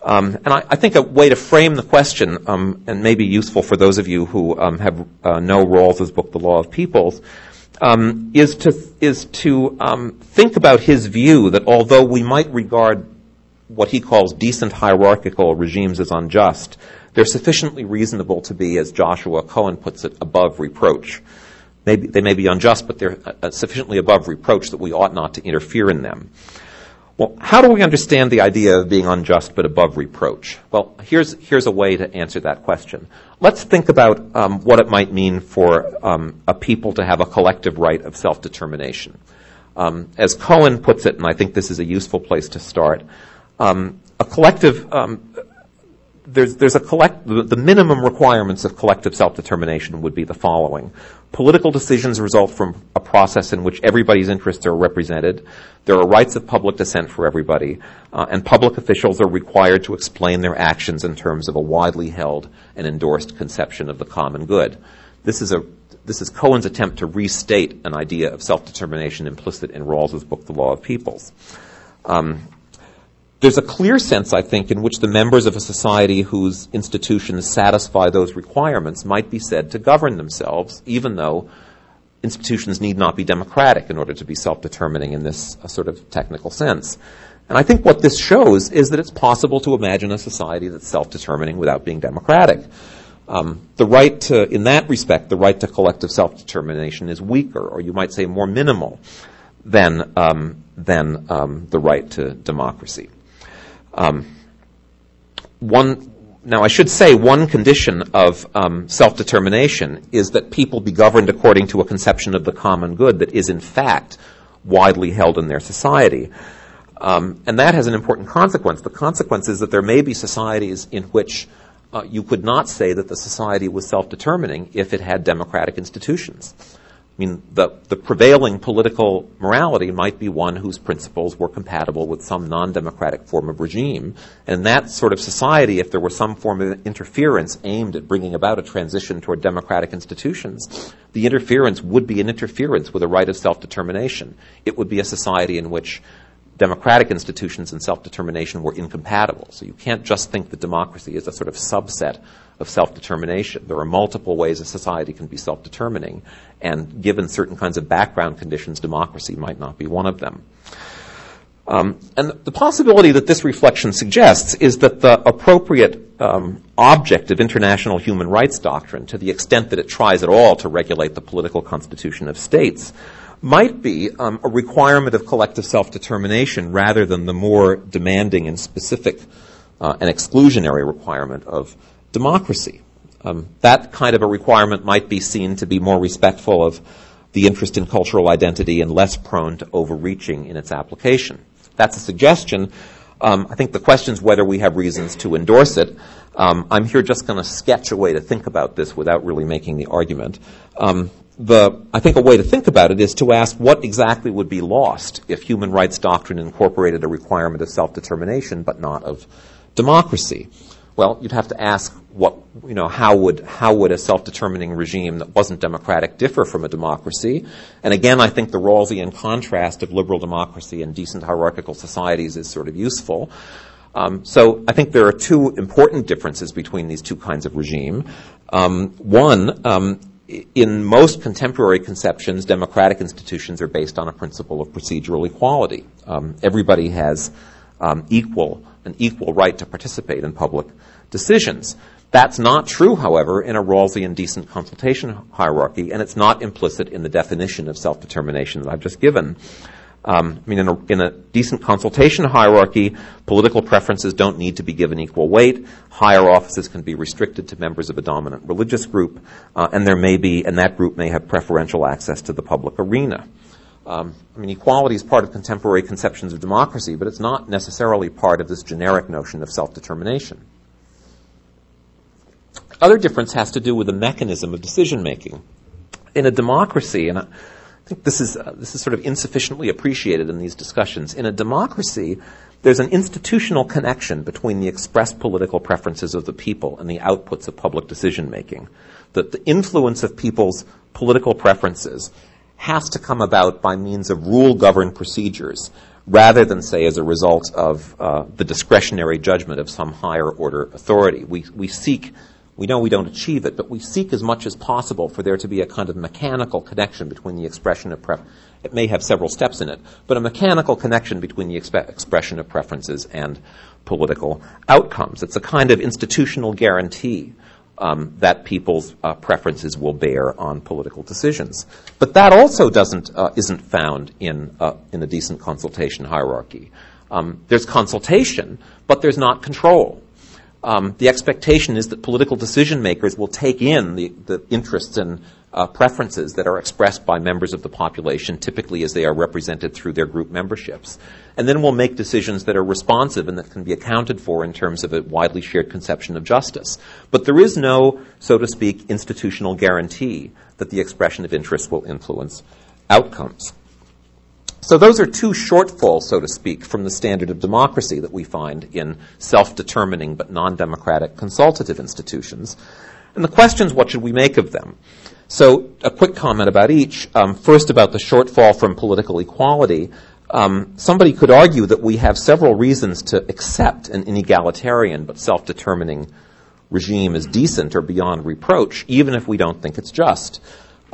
Um, and I, I, think a way to frame the question, um, and maybe useful for those of you who um, have uh, know Rawls's book, The Law of Peoples, um, is to is to um, think about his view that although we might regard what he calls decent hierarchical regimes as unjust, they're sufficiently reasonable to be, as Joshua Cohen puts it, above reproach. Maybe, they may be unjust, but they're uh, sufficiently above reproach that we ought not to interfere in them. Well, how do we understand the idea of being unjust but above reproach? Well, here's, here's a way to answer that question. Let's think about um, what it might mean for um, a people to have a collective right of self determination. Um, as Cohen puts it, and I think this is a useful place to start, um, a collective um, there's, there's a collect, the minimum requirements of collective self-determination would be the following. Political decisions result from a process in which everybody's interests are represented. There are rights of public dissent for everybody, uh, and public officials are required to explain their actions in terms of a widely held and endorsed conception of the common good. This is a this is Cohen's attempt to restate an idea of self-determination implicit in Rawls's book, The Law of Peoples. Um, there's a clear sense, I think, in which the members of a society whose institutions satisfy those requirements might be said to govern themselves, even though institutions need not be democratic in order to be self-determining in this uh, sort of technical sense. And I think what this shows is that it's possible to imagine a society that's self-determining without being democratic. Um, the right to, in that respect, the right to collective self-determination is weaker, or you might say more minimal, than um, than um, the right to democracy. Um, one, now I should say one condition of um, self-determination is that people be governed according to a conception of the common good that is in fact widely held in their society. Um, and that has an important consequence. The consequence is that there may be societies in which uh, you could not say that the society was self-determining if it had democratic institutions. I mean, the, the prevailing political morality might be one whose principles were compatible with some non-democratic form of regime. And that sort of society, if there were some form of interference aimed at bringing about a transition toward democratic institutions, the interference would be an interference with a right of self-determination. It would be a society in which democratic institutions and self-determination were incompatible. So you can't just think that democracy is a sort of subset of self-determination. There are multiple ways a society can be self-determining, and given certain kinds of background conditions, democracy might not be one of them. Um, and the possibility that this reflection suggests is that the appropriate um, object of international human rights doctrine, to the extent that it tries at all to regulate the political constitution of states, might be um, a requirement of collective self-determination rather than the more demanding and specific uh, and exclusionary requirement of democracy. Um, that kind of a requirement might be seen to be more respectful of the interest in cultural identity and less prone to overreaching in its application. That's a suggestion. Um, I think the question is whether we have reasons to endorse it. Um, I'm here just going to sketch a way to think about this without really making the argument. Um, the, I think a way to think about it is to ask what exactly would be lost if human rights doctrine incorporated a requirement of self-determination but not of democracy. Well, you'd have to ask what, you know, how would, how would a self-determining regime that wasn't democratic differ from a democracy? And again, I think the Rawlsian contrast of liberal democracy and decent hierarchical societies is sort of useful. Um, so I think there are two important differences between these two kinds of regime. Um, one, um, in most contemporary conceptions, democratic institutions are based on a principle of procedural equality. Um, everybody has um, equal an equal right to participate in public decisions. That's not true, however, in a Rawlsian decent consultation hierarchy, and it's not implicit in the definition of self determination that I've just given. Um, I mean, in a, in a, decent consultation hierarchy, political preferences don't need to be given equal weight. Higher offices can be restricted to members of a dominant religious group, uh, and there may be, and that group may have preferential access to the public arena. Um, I mean, equality is part of contemporary conceptions of democracy, but it's not necessarily part of this generic notion of self determination. Other difference has to do with the mechanism of decision making. In a democracy, and I think this is, uh, this is sort of insufficiently appreciated in these discussions. In a democracy, there's an institutional connection between the expressed political preferences of the people and the outputs of public decision making. That the influence of people's political preferences has to come about by means of rule governed procedures rather than, say, as a result of uh, the discretionary judgment of some higher order authority. We, we seek we know we don't achieve it, but we seek as much as possible for there to be a kind of mechanical connection between the expression of preference. It may have several steps in it, but a mechanical connection between the expression of preferences and political outcomes. It's a kind of institutional guarantee um, that people's uh, preferences will bear on political decisions. But that also doesn't uh, isn't found in uh, in a decent consultation hierarchy. Um, there's consultation, but there's not control um, the expectation is that political decision makers will take in the, the interests and uh, preferences that are expressed by members of the population, typically as they are represented through their group memberships. And then we'll make decisions that are responsive and that can be accounted for in terms of a widely shared conception of justice. But there is no, so to speak, institutional guarantee that the expression of interests will influence outcomes. So those are two shortfalls, so to speak, from the standard of democracy that we find in self-determining but non-democratic consultative institutions. And the question is, what should we make of them? So a quick comment about each. Um, first, about the shortfall from political equality. Um, somebody could argue that we have several reasons to accept an inegalitarian but self-determining regime as decent or beyond reproach, even if we don't think it's just.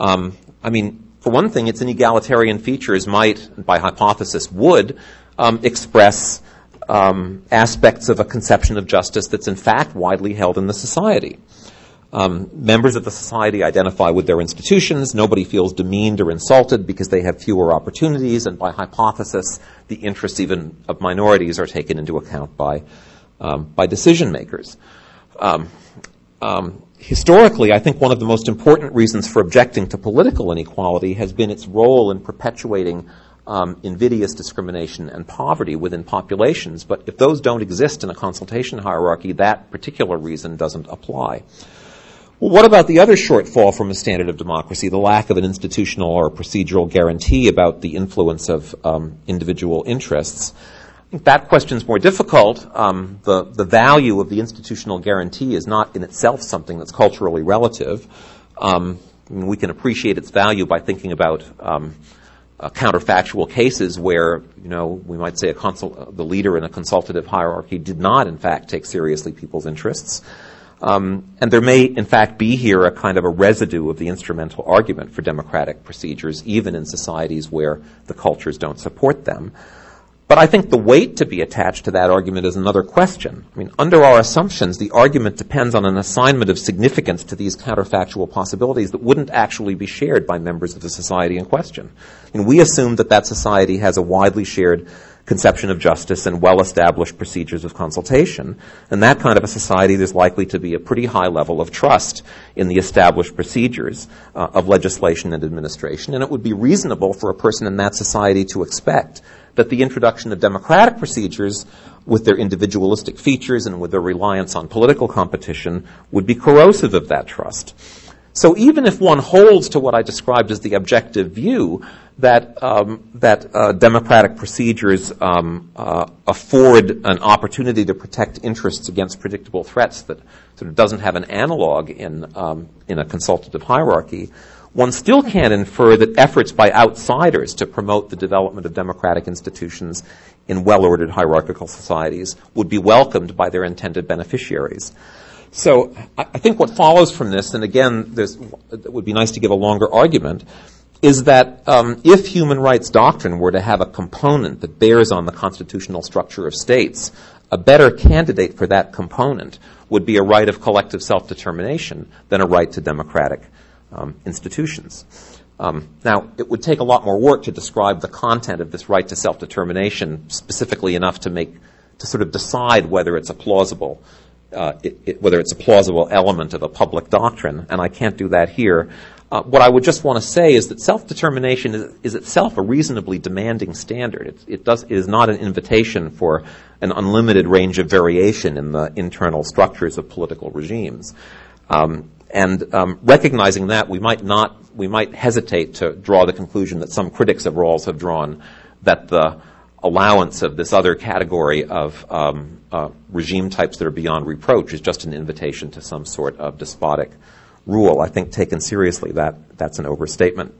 Um, I mean, for one thing, its inegalitarian features might, by hypothesis, would um, express um, aspects of a conception of justice that's in fact widely held in the society. Um, members of the society identify with their institutions. Nobody feels demeaned or insulted because they have fewer opportunities, and by hypothesis, the interests even of minorities are taken into account by um, by decision makers. Um, um, historically, I think one of the most important reasons for objecting to political inequality has been its role in perpetuating um, invidious discrimination and poverty within populations. But if those don't exist in a consultation hierarchy, that particular reason doesn't apply. Well, what about the other shortfall from a standard of democracy, the lack of an institutional or procedural guarantee about the influence of um, individual interests? I think that question is more difficult. Um, the, the value of the institutional guarantee is not in itself something that's culturally relative. Um, we can appreciate its value by thinking about um, uh, counterfactual cases where, you know, we might say consul- the leader in a consultative hierarchy did not, in fact, take seriously people's interests. Um, and there may, in fact, be here a kind of a residue of the instrumental argument for democratic procedures, even in societies where the cultures don't support them. But I think the weight to be attached to that argument is another question. I mean, under our assumptions, the argument depends on an assignment of significance to these counterfactual possibilities that wouldn't actually be shared by members of the society in question. And we assume that that society has a widely shared conception of justice and well-established procedures of consultation. In that kind of a society, there's likely to be a pretty high level of trust in the established procedures uh, of legislation and administration, and it would be reasonable for a person in that society to expect that the introduction of democratic procedures with their individualistic features and with their reliance on political competition would be corrosive of that trust. So even if one holds to what I described as the objective view that um, that uh, democratic procedures um, uh, afford an opportunity to protect interests against predictable threats that sort of doesn't have an analog in um, in a consultative hierarchy, one still can't infer that efforts by outsiders to promote the development of democratic institutions in well-ordered hierarchical societies would be welcomed by their intended beneficiaries. So I think what follows from this, and again, it would be nice to give a longer argument, is that um, if human rights doctrine were to have a component that bears on the constitutional structure of states, a better candidate for that component would be a right of collective self determination than a right to democratic um, institutions. Um, now, it would take a lot more work to describe the content of this right to self determination specifically enough to make to sort of decide whether it's a plausible uh, it, it, whether it's a plausible element of a public doctrine, and I can't do that here. Uh, what I would just want to say is that self-determination is, is itself a reasonably demanding standard. It, it, does, it is not an invitation for an unlimited range of variation in the internal structures of political regimes. Um, and um, recognizing that, we might not, we might hesitate to draw the conclusion that some critics of Rawls have drawn that the allowance of this other category of um, uh, regime types that are beyond reproach is just an invitation to some sort of despotic rule. I think taken seriously, that, that's an overstatement.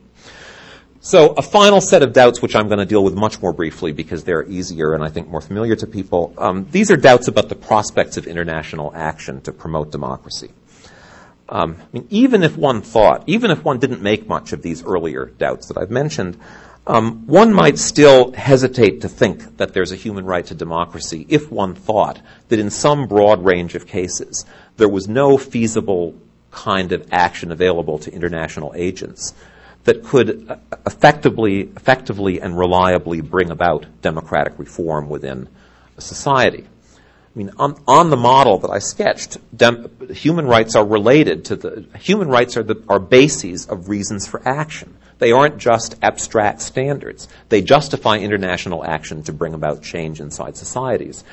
So a final set of doubts, which I'm going to deal with much more briefly because they're easier and I think more familiar to people. Um, these are doubts about the prospects of international action to promote democracy. Um, I mean, even if one thought, even if one didn't make much of these earlier doubts that I've mentioned, um, one might still hesitate to think that there's a human right to democracy if one thought that in some broad range of cases there was no feasible kind of action available to international agents that could uh, effectively, effectively and reliably bring about democratic reform within a society. I mean, on, on the model that I sketched, dem, human rights are related to the human rights are the are bases of reasons for action. They aren't just abstract standards. They justify international action to bring about change inside societies.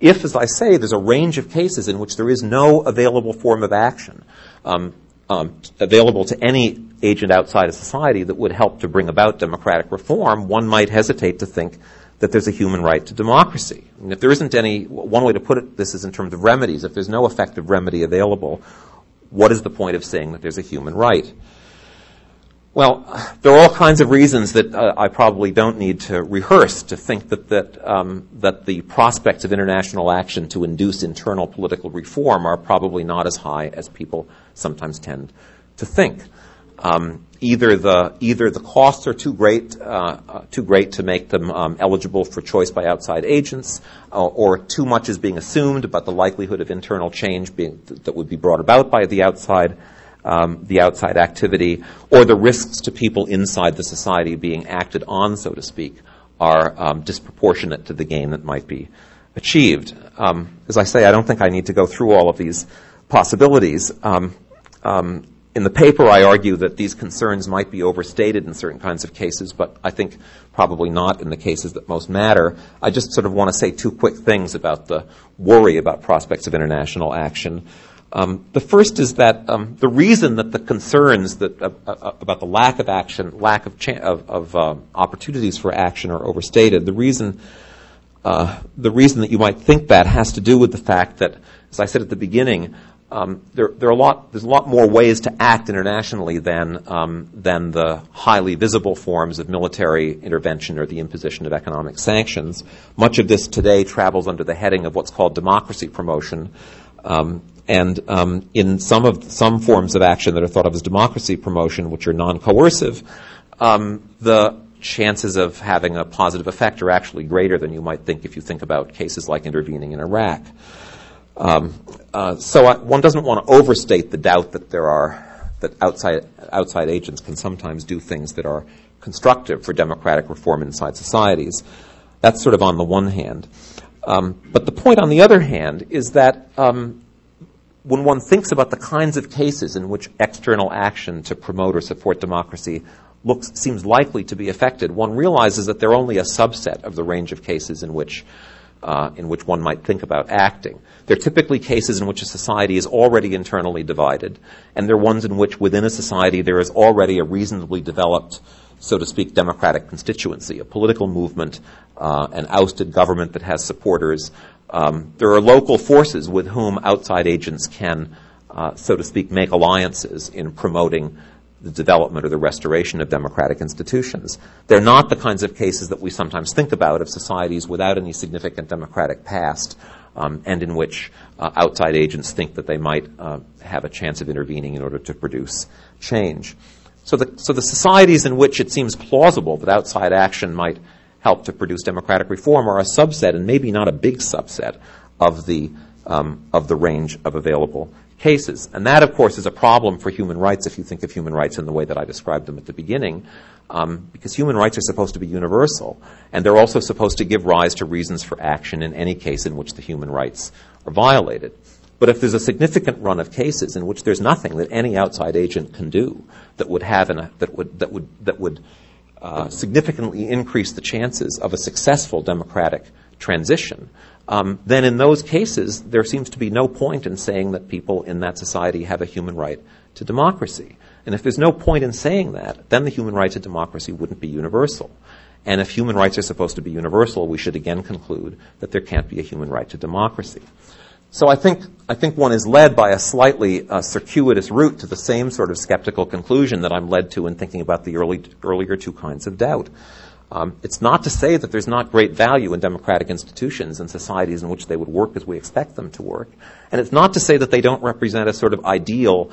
If, as I say, there's a range of cases in which there is no available form of action um, um, available to any agent outside of society that would help to bring about democratic reform, one might hesitate to think that there's a human right to democracy. And if there isn't any, one way to put it, this is in terms of remedies. If there's no effective remedy available, what is the point of saying that there's a human right? Well, there are all kinds of reasons that uh, I probably don't need to rehearse to think that that, um, that the prospects of international action to induce internal political reform are probably not as high as people sometimes tend to think. Um, either the either the costs are too great uh, uh, too great to make them um, eligible for choice by outside agents, uh, or too much is being assumed about the likelihood of internal change being, that would be brought about by the outside um, the outside activity, or the risks to people inside the society being acted on, so to speak, are um, disproportionate to the gain that might be achieved. Um, as I say, I don't think I need to go through all of these possibilities. Um, um, in the paper, I argue that these concerns might be overstated in certain kinds of cases, but I think probably not in the cases that most matter. I just sort of want to say two quick things about the worry about prospects of international action. Um, the first is that um, the reason that the concerns that uh, uh, about the lack of action, lack of, cha- of, of uh, opportunities for action are overstated. The reason, uh, the reason that you might think that has to do with the fact that, as I said at the beginning, um, there, there, are a lot, there's a lot more ways to act internationally than, um, than the highly visible forms of military intervention or the imposition of economic sanctions. Much of this today travels under the heading of what's called democracy promotion. Um, and um, in some of some forms of action that are thought of as democracy promotion, which are non-coercive, um, the chances of having a positive effect are actually greater than you might think if you think about cases like intervening in Iraq. Um, uh, so I, one doesn't want to overstate the doubt that there are that outside outside agents can sometimes do things that are constructive for democratic reform inside societies. That's sort of on the one hand. Um, but the point, on the other hand, is that um, when one thinks about the kinds of cases in which external action to promote or support democracy looks seems likely to be affected, one realizes that they're only a subset of the range of cases in which uh, in which one might think about acting. They're typically cases in which a society is already internally divided, and they're ones in which within a society there is already a reasonably developed, so to speak, democratic constituency, a political movement, uh, an ousted government that has supporters, um, there are local forces with whom outside agents can, uh, so to speak, make alliances in promoting the development or the restoration of democratic institutions. They're not the kinds of cases that we sometimes think about of societies without any significant democratic past um, and in which uh, outside agents think that they might uh, have a chance of intervening in order to produce change. So the, so the societies in which it seems plausible that outside action might help to produce democratic reform are a subset, and maybe not a big subset, of the um, of the range of available cases. And that, of course, is a problem for human rights if you think of human rights in the way that I described them at the beginning, um, because human rights are supposed to be universal, and they're also supposed to give rise to reasons for action in any case in which the human rights are violated. But if there's a significant run of cases in which there's nothing that any outside agent can do that would have an, that would that would that would uh, significantly increase the chances of a successful democratic transition, um, then in those cases there seems to be no point in saying that people in that society have a human right to democracy. And if there's no point in saying that, then the human right to democracy wouldn't be universal. And if human rights are supposed to be universal, we should again conclude that there can't be a human right to democracy. So I think, I think one is led by a slightly uh, circuitous route to the same sort of skeptical conclusion that I'm led to in thinking about the early, earlier two kinds of doubt. Um, it's not to say that there's not great value in democratic institutions and societies in which they would work as we expect them to work. And it's not to say that they don't represent a sort of ideal,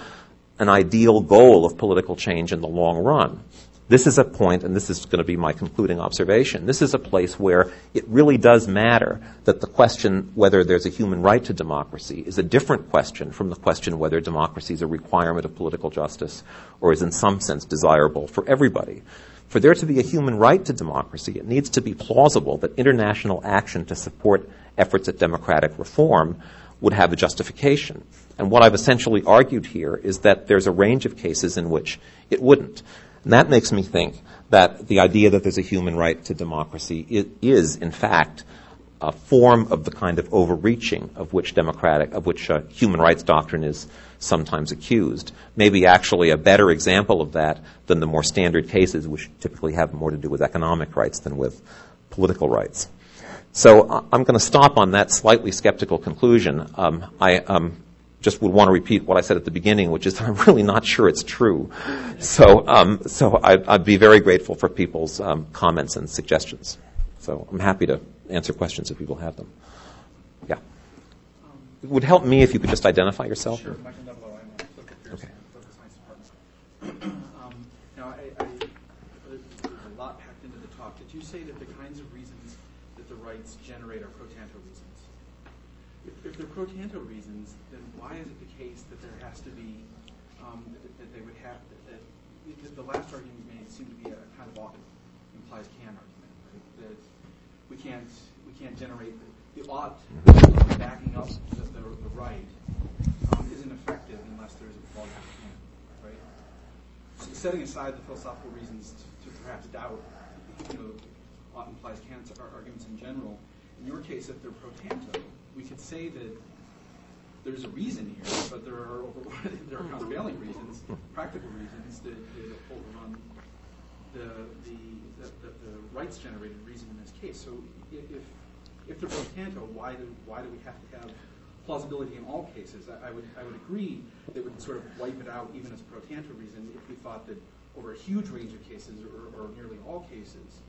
an ideal goal of political change in the long run. This is a point, and this is going to be my concluding observation. This is a place where it really does matter that the question whether there's a human right to democracy is a different question from the question whether democracy is a requirement of political justice or is in some sense desirable for everybody. For there to be a human right to democracy, it needs to be plausible that international action to support efforts at democratic reform would have a justification. And what I've essentially argued here is that there's a range of cases in which it wouldn't. And that makes me think that the idea that there's a human right to democracy is, in fact, a form of the kind of overreaching of which democratic, of which uh, human rights doctrine is sometimes accused. Maybe actually a better example of that than the more standard cases, which typically have more to do with economic rights than with political rights. So uh, I'm going to stop on that slightly skeptical conclusion. Um, I, um, just would want to repeat what I said at the beginning, which is that I'm really not sure it's true. So, um, so I'd, I'd, be very grateful for people's um, comments and suggestions. So I'm happy to answer questions if people have them. Yeah. it would help me if you could just identify yourself. Sure. Okay. Um, now, I, I, there's a lot packed into the talk. Did you say that the kinds of reasons that the rights generate are pro tanto reasons? If, if they're pro tanto reasons, then why is it the case that there has to be um, that, that, they would have that, that the last argument made seemed to be a kind of ought implies can argument, right? That we can't we can't generate the, the ought backing up the, the, the right um, isn't effective unless there's a plausible can, right? So setting aside the philosophical reasons to, to perhaps doubt, you know, ought implies can arguments in general. In your case, if they're pro tanto, we could say that there's a reason here, but there are [laughs] there are countervailing reasons, practical reasons that, that overrun the, the, the, the, rights generated reason in this case. So if they're pro tanto, why do why do we have to have plausibility in all cases? I, would I would agree that we sort of wipe it out even as pro tanto reason if we thought that over a huge range of cases or, nearly all cases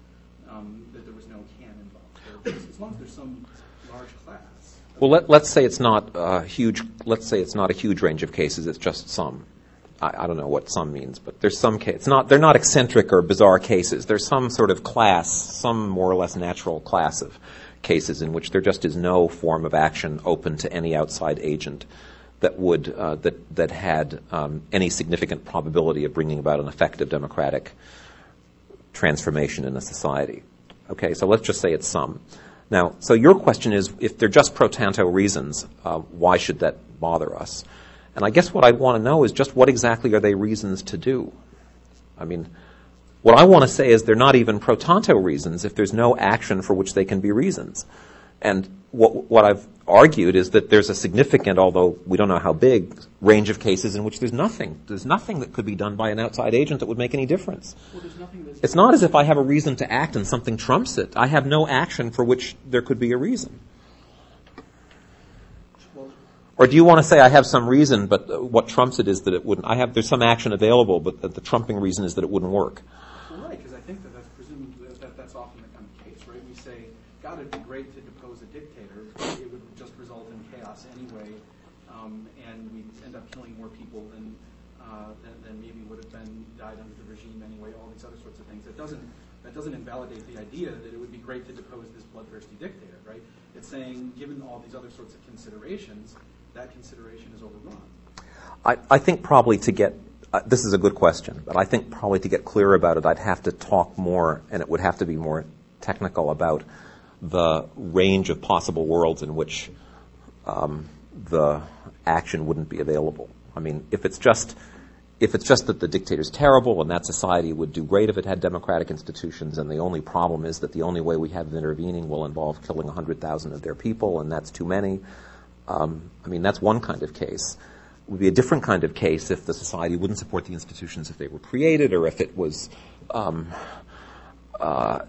um, that there was no can involved. as long as there's some large class. Well, let, us say it's not a huge. Let's say it's not a huge range of cases. It's just some. I, I don't know what some means, but there's some case. It's not. They're not eccentric or bizarre cases. There's some sort of class, some more or less natural class of cases in which there just is no form of action open to any outside agent that would uh, that that had um, any significant probability of bringing about an effective democratic transformation in a society. Okay, so let's just say it's some. Now, so your question is, if they're just pro tanto reasons, uh, why should that bother us? And I guess what I want to know is just what exactly are they reasons to do? I mean, what I want to say is they're not even pro tanto reasons if there's no action for which they can be reasons. And what, what I've argued is that there's a significant, although we don't know how big, range of cases in which there's nothing. There's nothing that could be done by an outside agent that would make any difference. Well, it's not as if I have a reason to act and something trumps it. I have no action for which there could be a reason. Or do you want to say I have some reason, but what trumps it is that it wouldn't? I have there's some action available, but the, the trumping reason is that it wouldn't work. Well, right, because I think that that's presuming that, that that's often the kind of case, right? We say, God, it'd be great to depose a dictator. but It would just result in chaos anyway, um, and we end up killing more people than, uh, than, than maybe would have been died under the regime anyway. All these other sorts of things. That doesn't that doesn't invalidate the idea that it would be great to depose this bloodthirsty dictator, right? It's saying, given all these other sorts of considerations, that consideration is overrun. I, I think probably to get uh, this is a good question, but I think probably to get clear about it, I'd have to talk more, and it would have to be more technical about the range of possible worlds in which um, the action wouldn't be available. I mean, if it's just if it's just that the dictator's terrible and that society would do great if it had democratic institutions, and the only problem is that the only way we have of intervening will involve killing 100,000 of their people, and that's too many. Um, I mean, that's one kind of case. It would be a different kind of case if the society wouldn't support the institutions if they were created, or if it was, um, uh,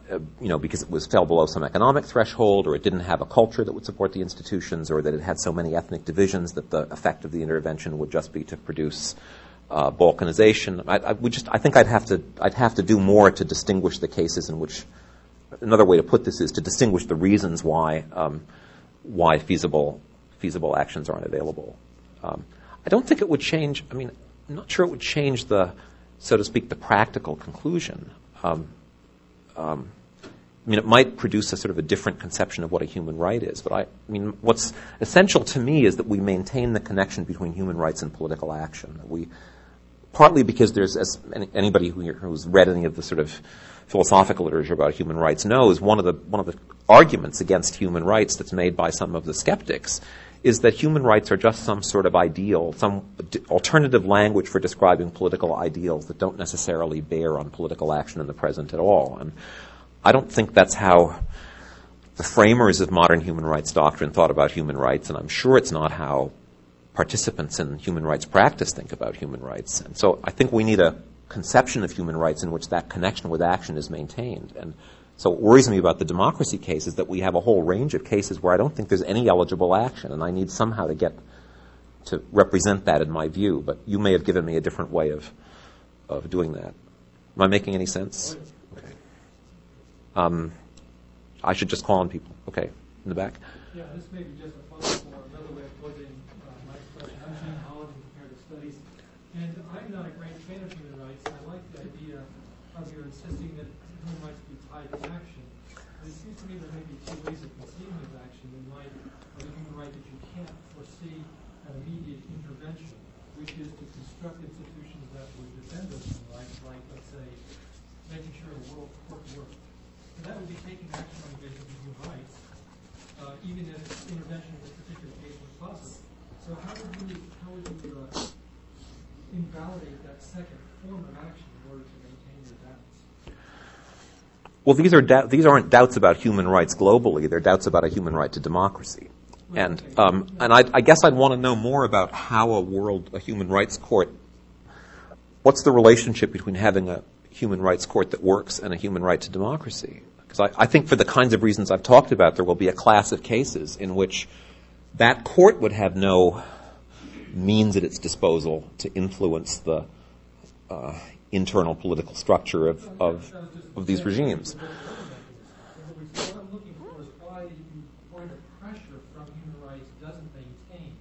you know, because it was fell below some economic threshold, or it didn't have a culture that would support the institutions, or that it had so many ethnic divisions that the effect of the intervention would just be to produce uh, balkanization. I, I, would just, I think I'd have to, I'd have to do more to distinguish the cases in which. Another way to put this is to distinguish the reasons why um, why feasible feasible actions aren't available. Um, I don't think it would change. I mean, I'm not sure it would change the, so to speak, the practical conclusion. Um, um, I mean, it might produce a sort of a different conception of what a human right is. But I, I, mean, what's essential to me is that we maintain the connection between human rights and political action. We, partly because there's, as anybody who, who's read any of the sort of philosophical literature about human rights knows, one of the one of the arguments against human rights that's made by some of the skeptics is that human rights are just some sort of ideal, some alternative language for describing political ideals that don't necessarily bear on political action in the present at all. And I don't think that's how the framers of modern human rights doctrine thought about human rights, and I'm sure it's not how participants in human rights practice think about human rights. And so I think we need a conception of human rights in which that connection with action is maintained. And so what worries me about the democracy case is that we have a whole range of cases where I don't think there's any eligible action, and I need somehow to get to represent that in my view. But you may have given me a different way of of doing that. Am I making any sense? Okay. Um, I should just call on people. Okay, in the back. Yeah, this may be just a follow-up or another way of putting uh, my question. I'm Gene Holland from Comparative Studies, and I'm not a great fan of human rights. I like the idea of your insisting that tied to action. But it seems to me there may be two ways of conceiving of action. You might have a human right that you can't foresee an immediate intervention, which is to construct institutions that would defend those human rights, like, let's say, making sure the world court worked. And that would be taking action on the basis of human rights, uh, even if intervention in this particular case was possible. So how would you, how would you uh, invalidate that second form of action in order to maintain your doubts? Well, these are da- these aren't doubts about human rights globally. They're doubts about a human right to democracy. And um, and I, I guess I'd want to know more about how a world, a human rights court. What's the relationship between having a human rights court that works and a human right to democracy? Because I, I think for the kinds of reasons I've talked about, there will be a class of cases in which that court would have no means at its disposal to influence the uh, internal political structure of, of, of these regimes. What I'm looking for is why you point of pressure from human rights doesn't maintain,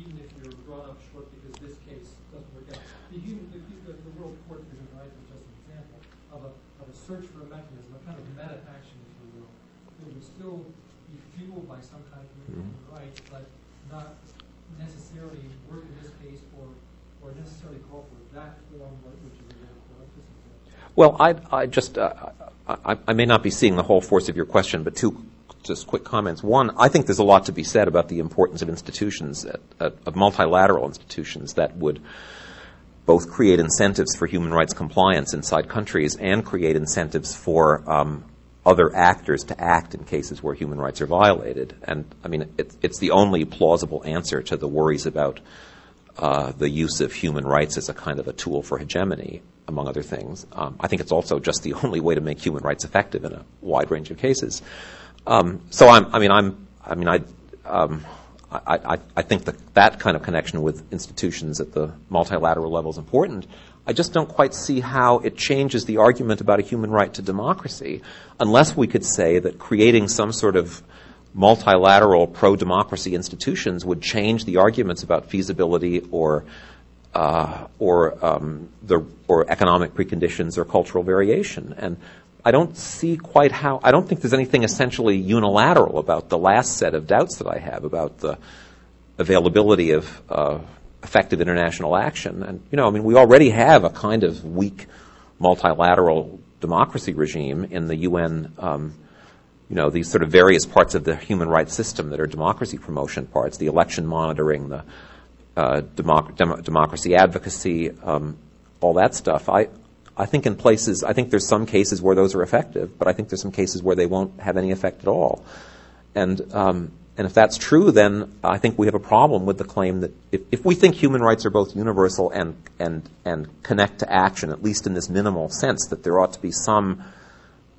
even if you're brought up short because this case doesn't work out. The, human, the, the, the World Court Human Rights is just an example of a, of a search for a mechanism, a kind of meta action, if you will. It would still be fueled by some kind of human mm-hmm. rights, but not necessarily work in this case or, or necessarily call for that form, which well, I, I just, uh, I, I, may not be seeing the whole force of your question, but two just quick comments. One, I think there's a lot to be said about the importance of institutions, at, at, of multilateral institutions that would both create incentives for human rights compliance inside countries and create incentives for um, other actors to act in cases where human rights are violated. And I mean, it, it's the only plausible answer to the worries about uh, the use of human rights as a kind of a tool for hegemony among other things. Um, I think it's also just the [laughs] only way to make human rights effective in a wide range of cases. Um, so I'm, I mean, I'm, I mean, I, um, I, I, I, think that that kind of connection with institutions at the multilateral level is important. I just don't quite see how it changes the argument about a human right to democracy unless we could say that creating some sort of multilateral pro-democracy institutions would change the arguments about feasibility or uh, or um, the or economic preconditions or cultural variation. And I don't see quite how, I don't think there's anything essentially unilateral about the last set of doubts that I have about the availability of uh, effective international action. And, you know, I mean, we already have a kind of weak multilateral democracy regime in the UN, um, you know, these sort of various parts of the human rights system that are democracy promotion parts, the election monitoring, the uh, democ- dem- democracy advocacy, um, all that stuff. I, I think in places, I think there's some cases where those are effective, but I think there's some cases where they won't have any effect at all. And, um, and if that's true, then I think we have a problem with the claim that if, if we think human rights are both universal and, and, and connect to action, at least in this minimal sense, that there ought to be some,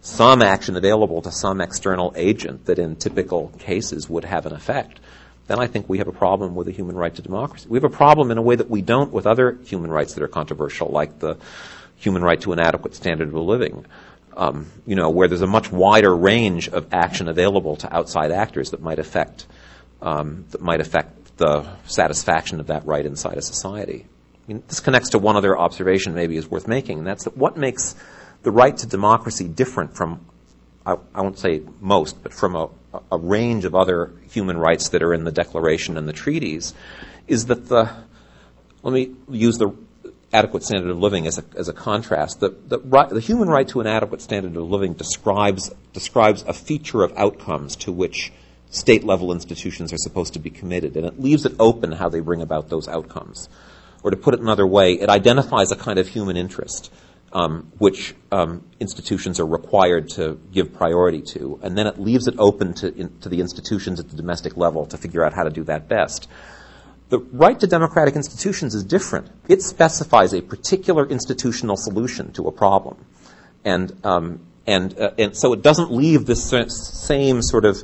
some action available to some external agent that in typical cases would have an effect, then I think we have a problem with the human right to democracy. We have a problem in a way that we don't with other human rights that are controversial, like the human right to an adequate standard of living. Um, you know, where there's a much wider range of action available to outside actors that might affect um, that might affect the satisfaction of that right inside a society. I mean, this connects to one other observation maybe is worth making, and that's that what makes the right to democracy different from I, I won't say most, but from a, a range of other human rights that are in the Declaration and the treaties, is that the let me use the adequate standard of living as a, as a contrast. The, the, right, the, human right to an adequate standard of living describes, describes a feature of outcomes to which state level institutions are supposed to be committed, and it leaves it open how they bring about those outcomes. Or to put it another way, it identifies a kind of human interest. Um, which um, institutions are required to give priority to, and then it leaves it open to, in, to the institutions at the domestic level to figure out how to do that best. The right to democratic institutions is different. It specifies a particular institutional solution to a problem. And, um, and, uh, and so it doesn't leave this same sort of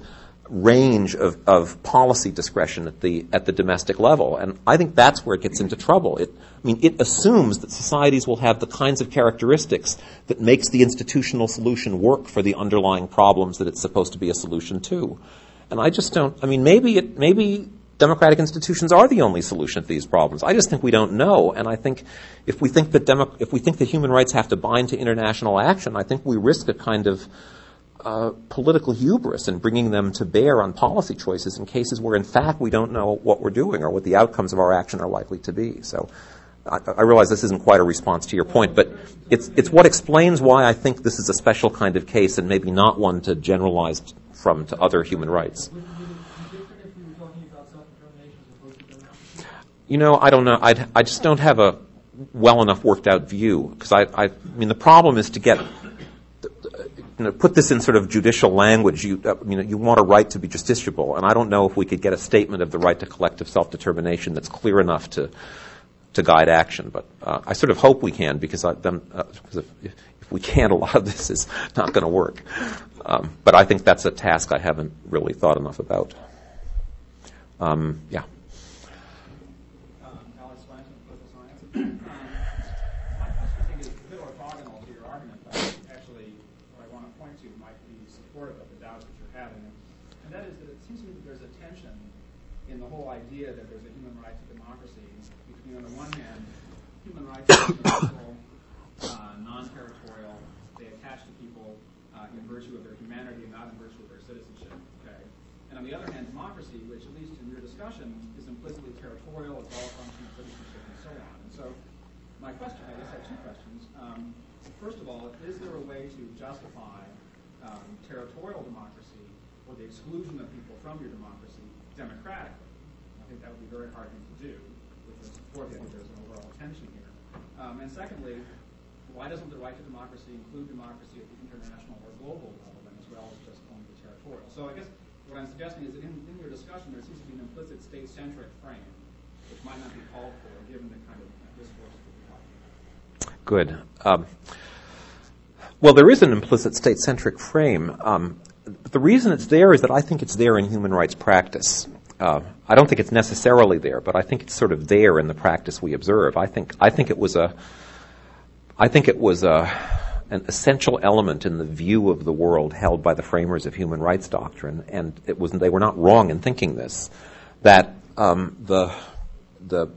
range of, of policy discretion at the, at the domestic level. And I think that's where it gets into trouble. It, I mean, it assumes that societies will have the kinds of characteristics that makes the institutional solution work for the underlying problems that it's supposed to be a solution to. And I just don't, I mean, maybe it, maybe democratic institutions are the only solution to these problems. I just think we don't know, and I think if we think that demo- if we think that human rights have to bind to international action, I think we risk a kind of uh, political hubris in bringing them to bear on policy choices in cases where, in fact, we don't know what we're doing or what the outcomes of our action are likely to be. So. I, I realize this isn't quite a response to your point, but it's, it's what explains why I think this is a special kind of case and maybe not one to generalize from to other human rights. You know, I don't know. I, I just don't have a well enough worked out view because I, I, mean the problem is to get you know, put this in sort of judicial language. You, uh, you, know, you want a right to be justiciable, and I don't know if we could get a statement of the right to collective self-determination that's clear enough to to guide action. But uh, I sort of hope we can because, I, uh, if, if, we can't, a lot of this is not going to work. Um, but I think that's a task I haven't really thought enough about. Um, yeah. Idea that there's a human right to democracy between, on the one hand, human rights are universal, uh, non-territorial, they attach to people uh, in virtue of their humanity and not in virtue of their citizenship. Okay, and on the other hand, democracy, which at least in your discussion is implicitly territorial, it's all a function of citizenship and so on. And so, my question, I guess, I have two questions. Um, first of all, is there a way to justify um, territorial democracy or the exclusion of people from your democracy democratically? I think that would be a very hard thing to do with the support that there's an overall tension here. Um, and secondly, why doesn't the right to democracy include democracy at the international or global level then as well as just only the territorial? So I guess what I'm suggesting is that in, in your discussion there seems to be an implicit state-centric frame which might not be called for given the kind of discourse that we're talking about. Good. Um, well, there is an implicit state-centric frame. Um, the reason it's there is that I think it's there in human rights practice. Uh, I don't think it's necessarily there, but I think it's sort of there in the practice we observe. I think I think it was a I think it was a an essential element in the view of the world held by the framers of human rights doctrine, and it was they were not wrong in thinking this that um, the the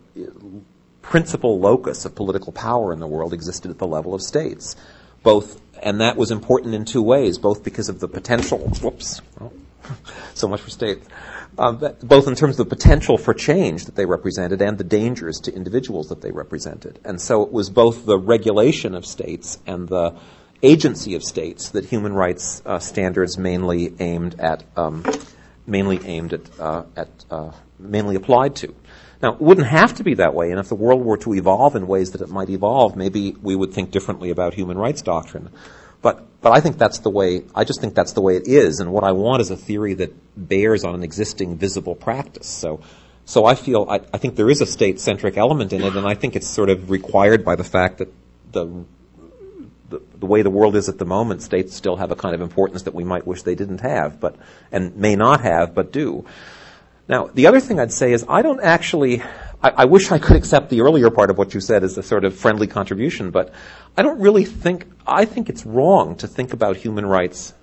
principal locus of political power in the world existed at the level of states. both, and that was important in two ways, both because of the potential, whoops, [laughs] so much for states, uh, both in terms of the potential for change that they represented and the dangers to individuals that they represented. And so it was both the regulation of states and the agency of states that human rights uh, standards mainly aimed at, um, mainly aimed at, uh, at uh, mainly applied to. Now, it wouldn't have to be that way, and if the world were to evolve in ways that it might evolve, maybe we would think differently about human rights doctrine. But, but I think that's the way, I just think that's the way it is, and what I want is a theory that bears on an existing visible practice. So, so I feel, I, I think there is a state-centric element in it, and I think it's sort of required by the fact that the, the, the way the world is at the moment, states still have a kind of importance that we might wish they didn't have, but, and may not have, but do. Now, the other thing I'd say is I don't actually, I, I, wish I could accept the earlier part of what you said as a sort of friendly contribution, but I don't really think, I think it's wrong to think about human rights.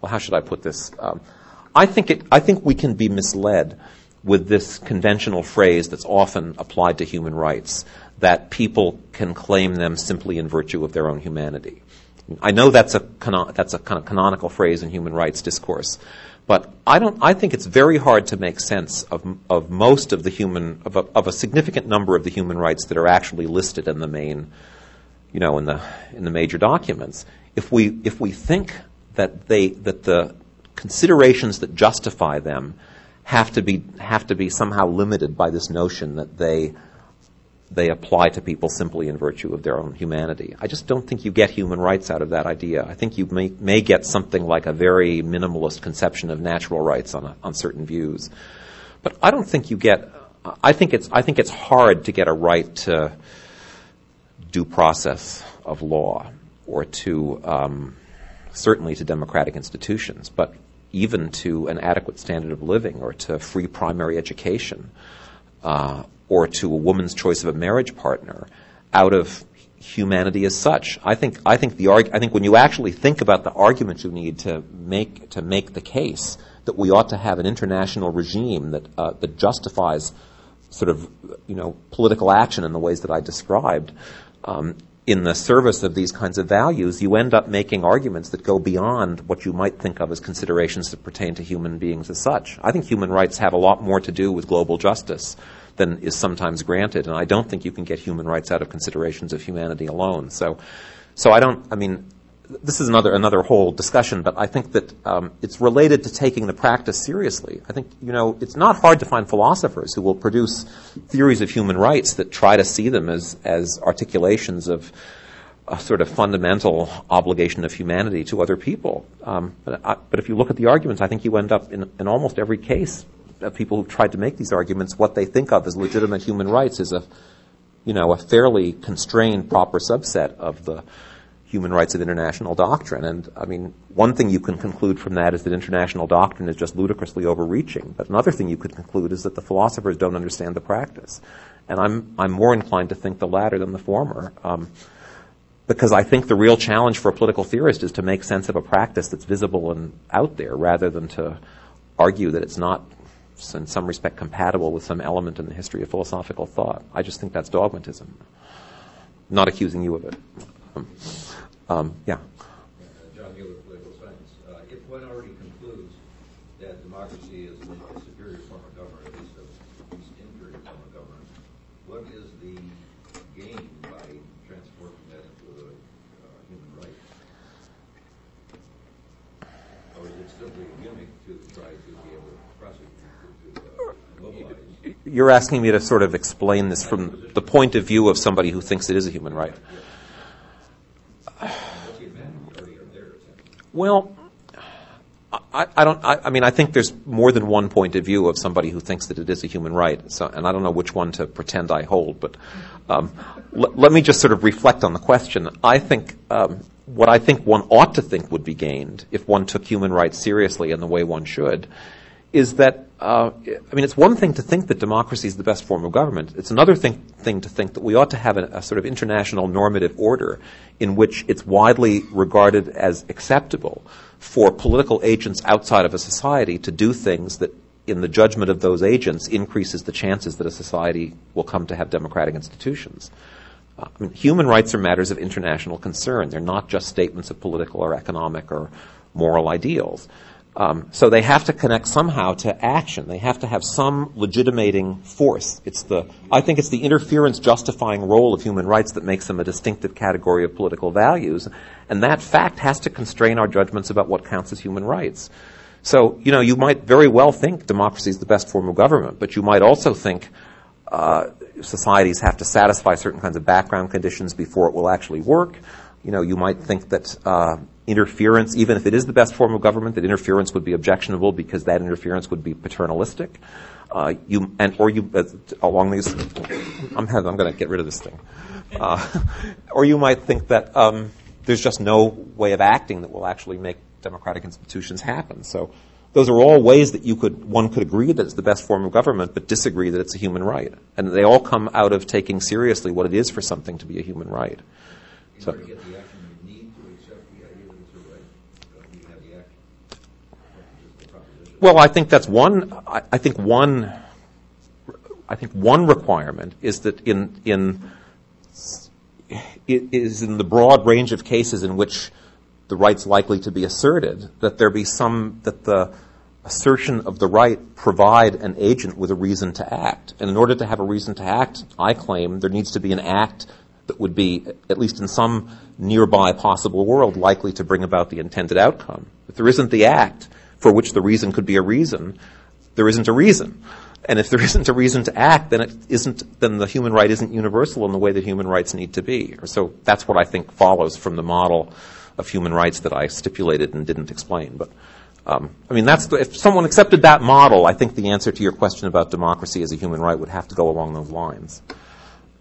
Well, how should I put this? Um, I think it, I think we can be misled with this conventional phrase that's often applied to human rights that people can claim them simply in virtue of their own humanity. I know that's a, that's a kind of canonical phrase in human rights discourse, but I don't. I think it's very hard to make sense of of most of the human of a, of a significant number of the human rights that are actually listed in the main, you know, in the in the major documents. If we if we think that they that the considerations that justify them have to be have to be somehow limited by this notion that they they apply to people simply in virtue of their own humanity. I just don't think you get human rights out of that idea. I think you may, may get something like a very minimalist conception of natural rights on, a, on certain views. But I don't think you get, I think it's, I think it's hard to get a right to due process of law or to, um, certainly to democratic institutions, but even to an adequate standard of living or to free primary education. Uh, or to a woman's choice of a marriage partner out of humanity as such. I think I think the arg- I think when you actually think about the arguments you need to make to make the case that we ought to have an international regime that uh, that justifies sort of you know political action in the ways that I described. Um, in the service of these kinds of values, you end up making arguments that go beyond what you might think of as considerations that pertain to human beings as such. I think human rights have a lot more to do with global justice than is sometimes granted. And I don't think you can get human rights out of considerations of humanity alone. So, so I don't. I mean, this is another another whole discussion, but I think that um, it's related to taking the practice seriously. I think you know it's not hard to find philosophers who will produce theories of human rights that try to see them as as articulations of a sort of fundamental obligation of humanity to other people. Um, but, I, but if you look at the arguments, I think you end up in, in almost every case of people who've tried to make these arguments, what they think of as legitimate human rights is a, you know, a fairly constrained proper subset of the human rights of international doctrine. And I mean, one thing you can conclude from that is that international doctrine is just ludicrously overreaching. But another thing you could conclude is that the philosophers don't understand the practice. And I'm, I'm more inclined to think the latter than the former. Um, because I think the real challenge for a political theorist is to make sense of a practice that's visible and out there rather than to argue that it's not in some respect compatible with some element in the history of philosophical thought. I just think that's dogmatism. Not accusing you of it. Um, um, yeah. John Mueller, political science. Uh, if one already concludes that democracy is a superior form of government, at least a least inferior form of government, what is the gain by transforming that into a uh, human right? Or is it simply a gimmick to try to be able to prosecute? You're asking me to sort of explain this from the point of view of somebody who thinks it is a human right. Well, I, I don't. I, I, mean, I think there's more than one point of view of somebody who thinks that it is a human right. So, and I don't know which one to pretend I hold. But um, l- let me just sort of reflect on the question. I think um, what I think one ought to think would be gained if one took human rights seriously in the way one should is that, uh, I mean, it's one thing to think that democracy is the best form of government. It's another thing, thing to think that we ought to have a, a, sort of international normative order in which it's widely regarded as acceptable for political agents outside of a society to do things that, in the judgment of those agents, increases the chances that a society will come to have democratic institutions. Uh, I mean, human rights are matters of international concern. They're not just statements of political or economic or moral ideals. Um, so they have to connect somehow to action. They have to have some legitimating force. It's the, I think it's the interference justifying role of human rights that makes them a distinctive category of political values. And that fact has to constrain our judgments about what counts as human rights. So, you know, you might very well think democracy is the best form of government, but you might also think uh, societies have to satisfy certain kinds of background conditions before it will actually work. You know, you might think that uh, interference, even if it is the best form of government, that interference would be objectionable because that interference would be paternalistic. Uh, you and or you uh, along these. I'm I'm going to get rid of this thing. Uh, [laughs] or you might think that um, there's just no way of acting that will actually make democratic institutions happen. So those are all ways that you could one could agree that it's the best form of government, but disagree that it's a human right. And they all come out of taking seriously what it is for something to be a human right. So, order to get the action you need to accept the idea that it's a right, you have the action. Well, I think that's one. I, I think one. I think one requirement is that in in it is in the broad range of cases in which the right's likely to be asserted, that there be some, that the assertion of the right provide an agent with a reason to act. And in order to have a reason to act, I claim there needs to be an act that would be, at least in some nearby possible world, likely to bring about the intended outcome. If there isn't the act for which the reason could be a reason, there isn't a reason. And if there [laughs] isn't a reason to act, then it isn't, then the human right isn't universal in the way that human rights need to be. So that's what I think follows from the model of human rights that I stipulated and didn't explain. But um, I mean, that's the, if someone accepted that model, I think the answer to your question about democracy as a human right would have to go along those lines.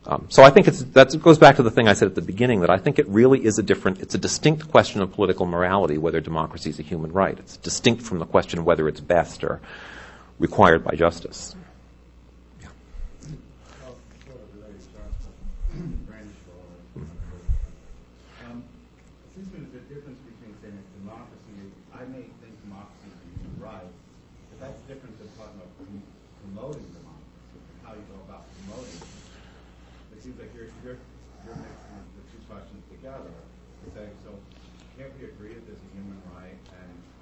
Um, so I think that goes back to the thing I said at the beginning that I think it really is a different, it's a distinct question of political morality whether democracy is a human right. It's distinct from the question whether it's best or required by justice.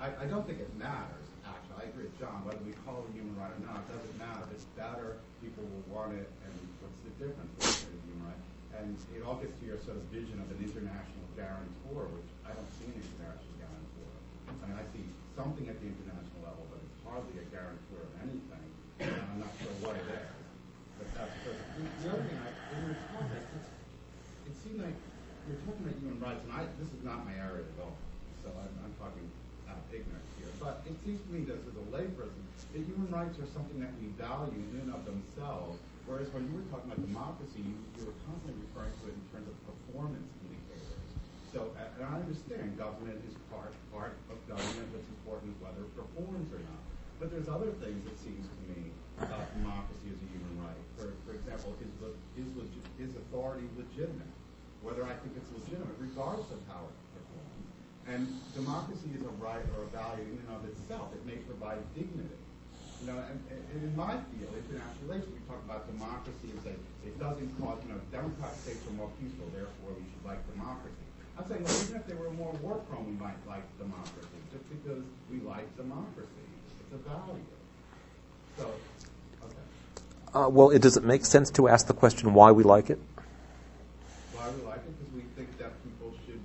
I, I don't think it matters, actually. I agree with John. Whether we call it a human right or not, it doesn't matter. If it's better, people will want it, and what's the difference between a human right? And it all gets to your sort of vision of an international guarantor, which I don't see an international guarantor. I mean, I see something at the international level, but it's hardly a guarantor of anything. And I'm not sure what it is. But that's the, the other thing, I, in your it seemed like you're talking about human rights, and I, this is not my area at all. So I'm, I'm talking ignorance here, but it seems to me that as a layperson, that human rights are something that we value in and of themselves, whereas when you were talking about democracy, you, you were constantly referring to it in terms of performance indicators. So, and I understand government is part, part of government what's important whether it performs or not. But there's other things, it seems to me, about democracy as a human right. For, for example, is, is, is authority legitimate? Whether I think it's legitimate, regardless of how it performs. and democracy is a right or a value in and of itself. It may provide dignity. You know, and, and in my field, international relations, we talk about democracy and say it doesn't cause, you know, democratic states are more peaceful, therefore we should like democracy. I'm saying, well, even if they were more war prone, we might like democracy, just because we like democracy. It's a value. So, okay. Uh, well, it, does it make sense to ask the question why we like it? Why we like it? Because we think that people should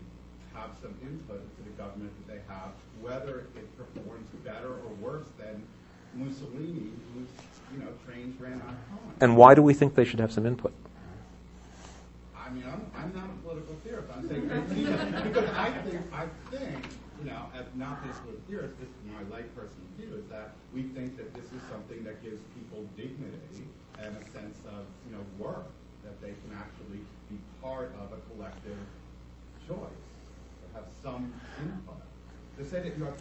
have some input into the government that they have, whether it performs better or worse than Mussolini, whose you know trains ran on. And why do we think they should have some input? I mean, I'm, I'm not a political theorist. I'm saying because I think I think you know, as not just a theorist, this is my layperson view, is that we think that this is something that gives people dignity and a sense of you know worth that they can actually be part of a collective choice have some input. To say that you're,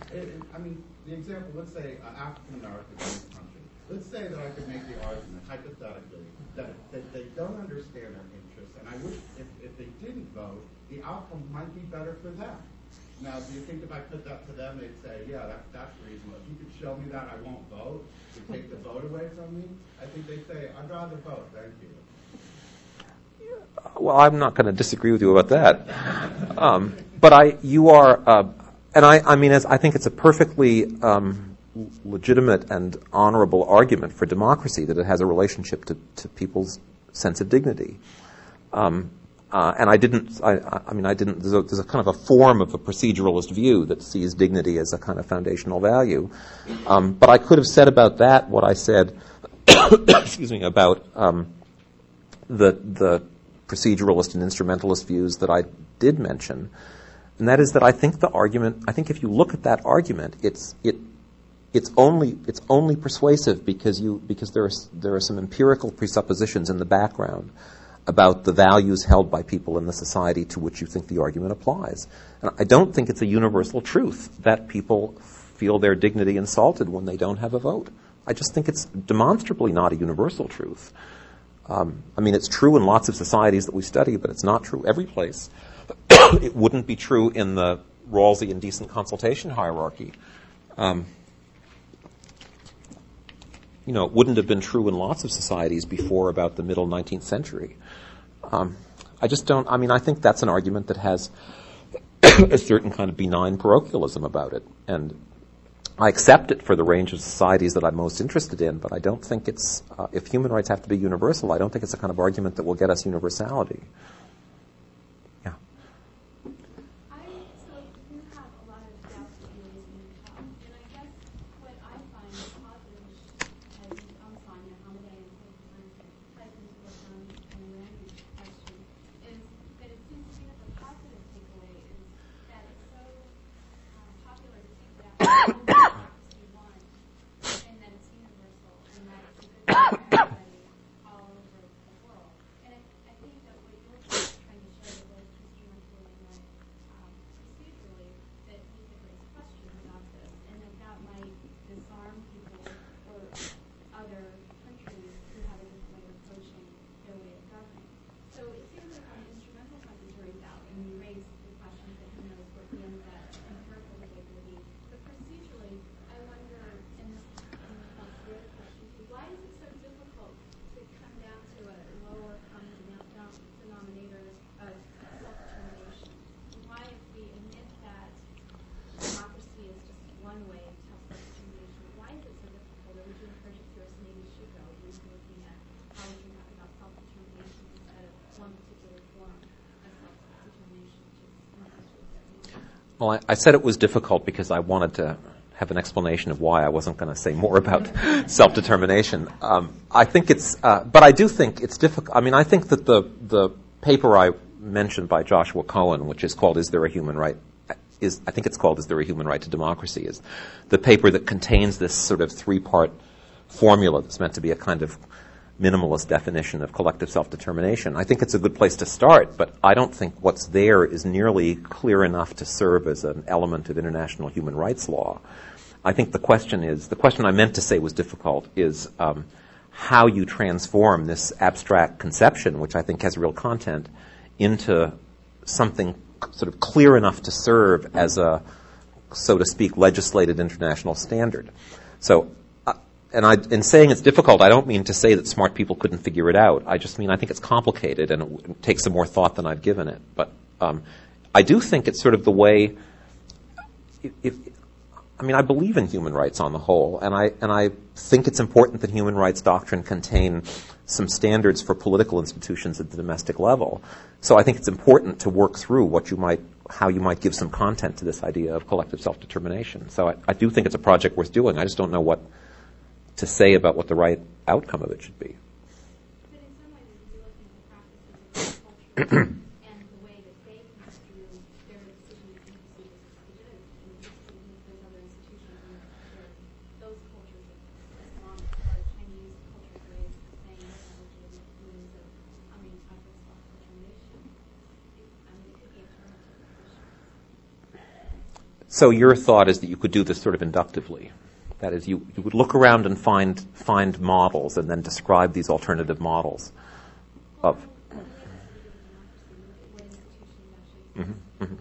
I mean, the example, let's say uh, African American in this country. Let's say that I could make the argument, hypothetically, that, that they don't understand our interests, and I wish if, if they didn't vote, the outcome might be better for them. Now, do you think if I put that to them, they'd say, yeah, that, that's reasonable. If you could show me that, I won't vote. You take the vote away from me. I think they'd say, I'd rather vote. Thank you. well, I'm not going to disagree with you about that. Um, but I, you are, uh, and I, I mean, as, I think it's a perfectly um, legitimate and honorable argument for democracy that it has a relationship to, to people's sense of dignity. Um, uh, and I didn't, I, I, mean, I didn't, there's a, there's a, kind of a form of a proceduralist view that sees dignity as a kind of foundational value. Um, but I could have said about that what I said, [coughs] excuse me, about um, the, the proceduralist and instrumentalist views that I did mention. And that is that I think the argument, I think if you look at that argument, it's, it, it's only, it's only persuasive because you, because there are, there are some empirical presuppositions in the background about the values held by people in the society to which you think the argument applies. And I don't think it's a universal truth that people feel their dignity insulted when they don't have a vote. I just think it's demonstrably not a universal truth. Um, I mean, it's true in lots of societies that we study, but it's not true every place. [coughs] it wouldn't be true in the Rawlsian decent consultation hierarchy. Um, you know, it wouldn't have been true in lots of societies before about the middle 19th century. Um, I just don't, I mean, I think that's an argument that has [coughs] a certain kind of benign parochialism about it. And I accept it for the range of societies that I'm most interested in, but I don't think it's, uh, if human rights have to be universal, I don't think it's a kind of argument that will get us universality. Well, I, I, said it was difficult because I wanted to have an explanation of why I wasn't going to say more about [laughs] self-determination. Um, I think it's, uh, but I do think it's difficult. I mean, I think that the the paper I mentioned by Joshua Cohen, which is called "Is There a Human Right?" is I think it's called "Is There a Human Right to Democracy?" is the paper that contains this sort of three-part formula that's meant to be a kind of minimalist definition of collective self-determination. I think it's a good place to start, but I don't think what's there is nearly clear enough to serve as an element of international human rights law. I think the question is, the question I meant to say was difficult, is um, how you transform this abstract conception, which I think has real content, into something sort of clear enough to serve as a, so to speak, legislated international standard. So and I, in saying it's difficult, I don't mean to say that smart people couldn't figure it out. I just mean I think it's complicated and it, takes some more thought than I've given it. But um, I do think it's sort of the way. If, I mean, I believe in human rights on the whole, and I and I think it's important that human rights doctrine contain some standards for political institutions at the domestic level. So I think it's important to work through what you might, how you might give some content to this idea of collective self-determination. So I, I do think it's a project worth doing. I just don't know what to say about what the right outcome of it should be. So your thought is that you could do this sort of inductively. That is, you, you would look around and find, find models and then describe these alternative models of. Mm-hmm, mm-hmm.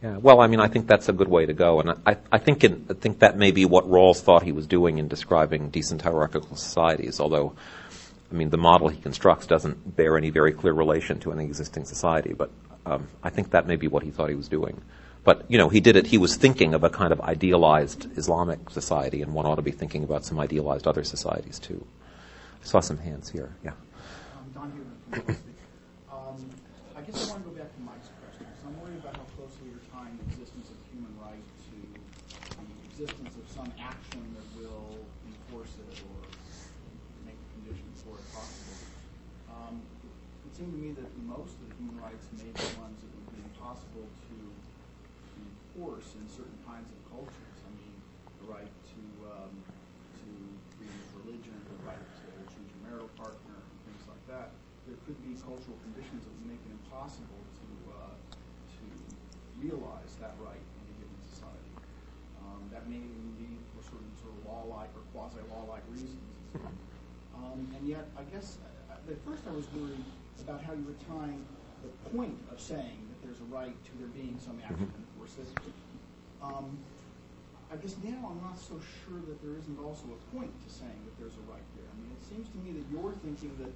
Yeah, well, I mean, I think that's a good way to go, and I, I think in, I think that may be what Rawls thought he was doing in describing decent hierarchical societies. Although I mean, the model he constructs doesn't bear any very clear relation to any existing society, but um, I think that may be what he thought he was doing. But, you know, he did it, he was thinking of a kind of idealized Islamic society, and one ought to be thinking about some idealized other societies too. I saw some hands here, yeah. Um, Don Hubin um, I guess I want to go back to Mike's question. So I'm worried about how closely you're tying the existence of human right to the existence of some action that will enforce it or make the conditions for it possible. Um, it seemed to me that most of the human rights may be ones that would be impossible to enforce in certain kinds of cultures. I mean, the right to um, to freedom of religion, the right to choose your marital partner, and things like that. There could be cultural conditions that would make it impossible to uh, to realize that right in a given society. Um, that may even be for certain sort of law-like or quasi-law-like reasons. Um, and yet, I guess uh, at first I was worried about how you were tying the point of saying that there's a right to there being some action to Um, I guess now I'm not so sure that there isn't also a point to saying that there's a right there. I mean, it seems to me that you're thinking that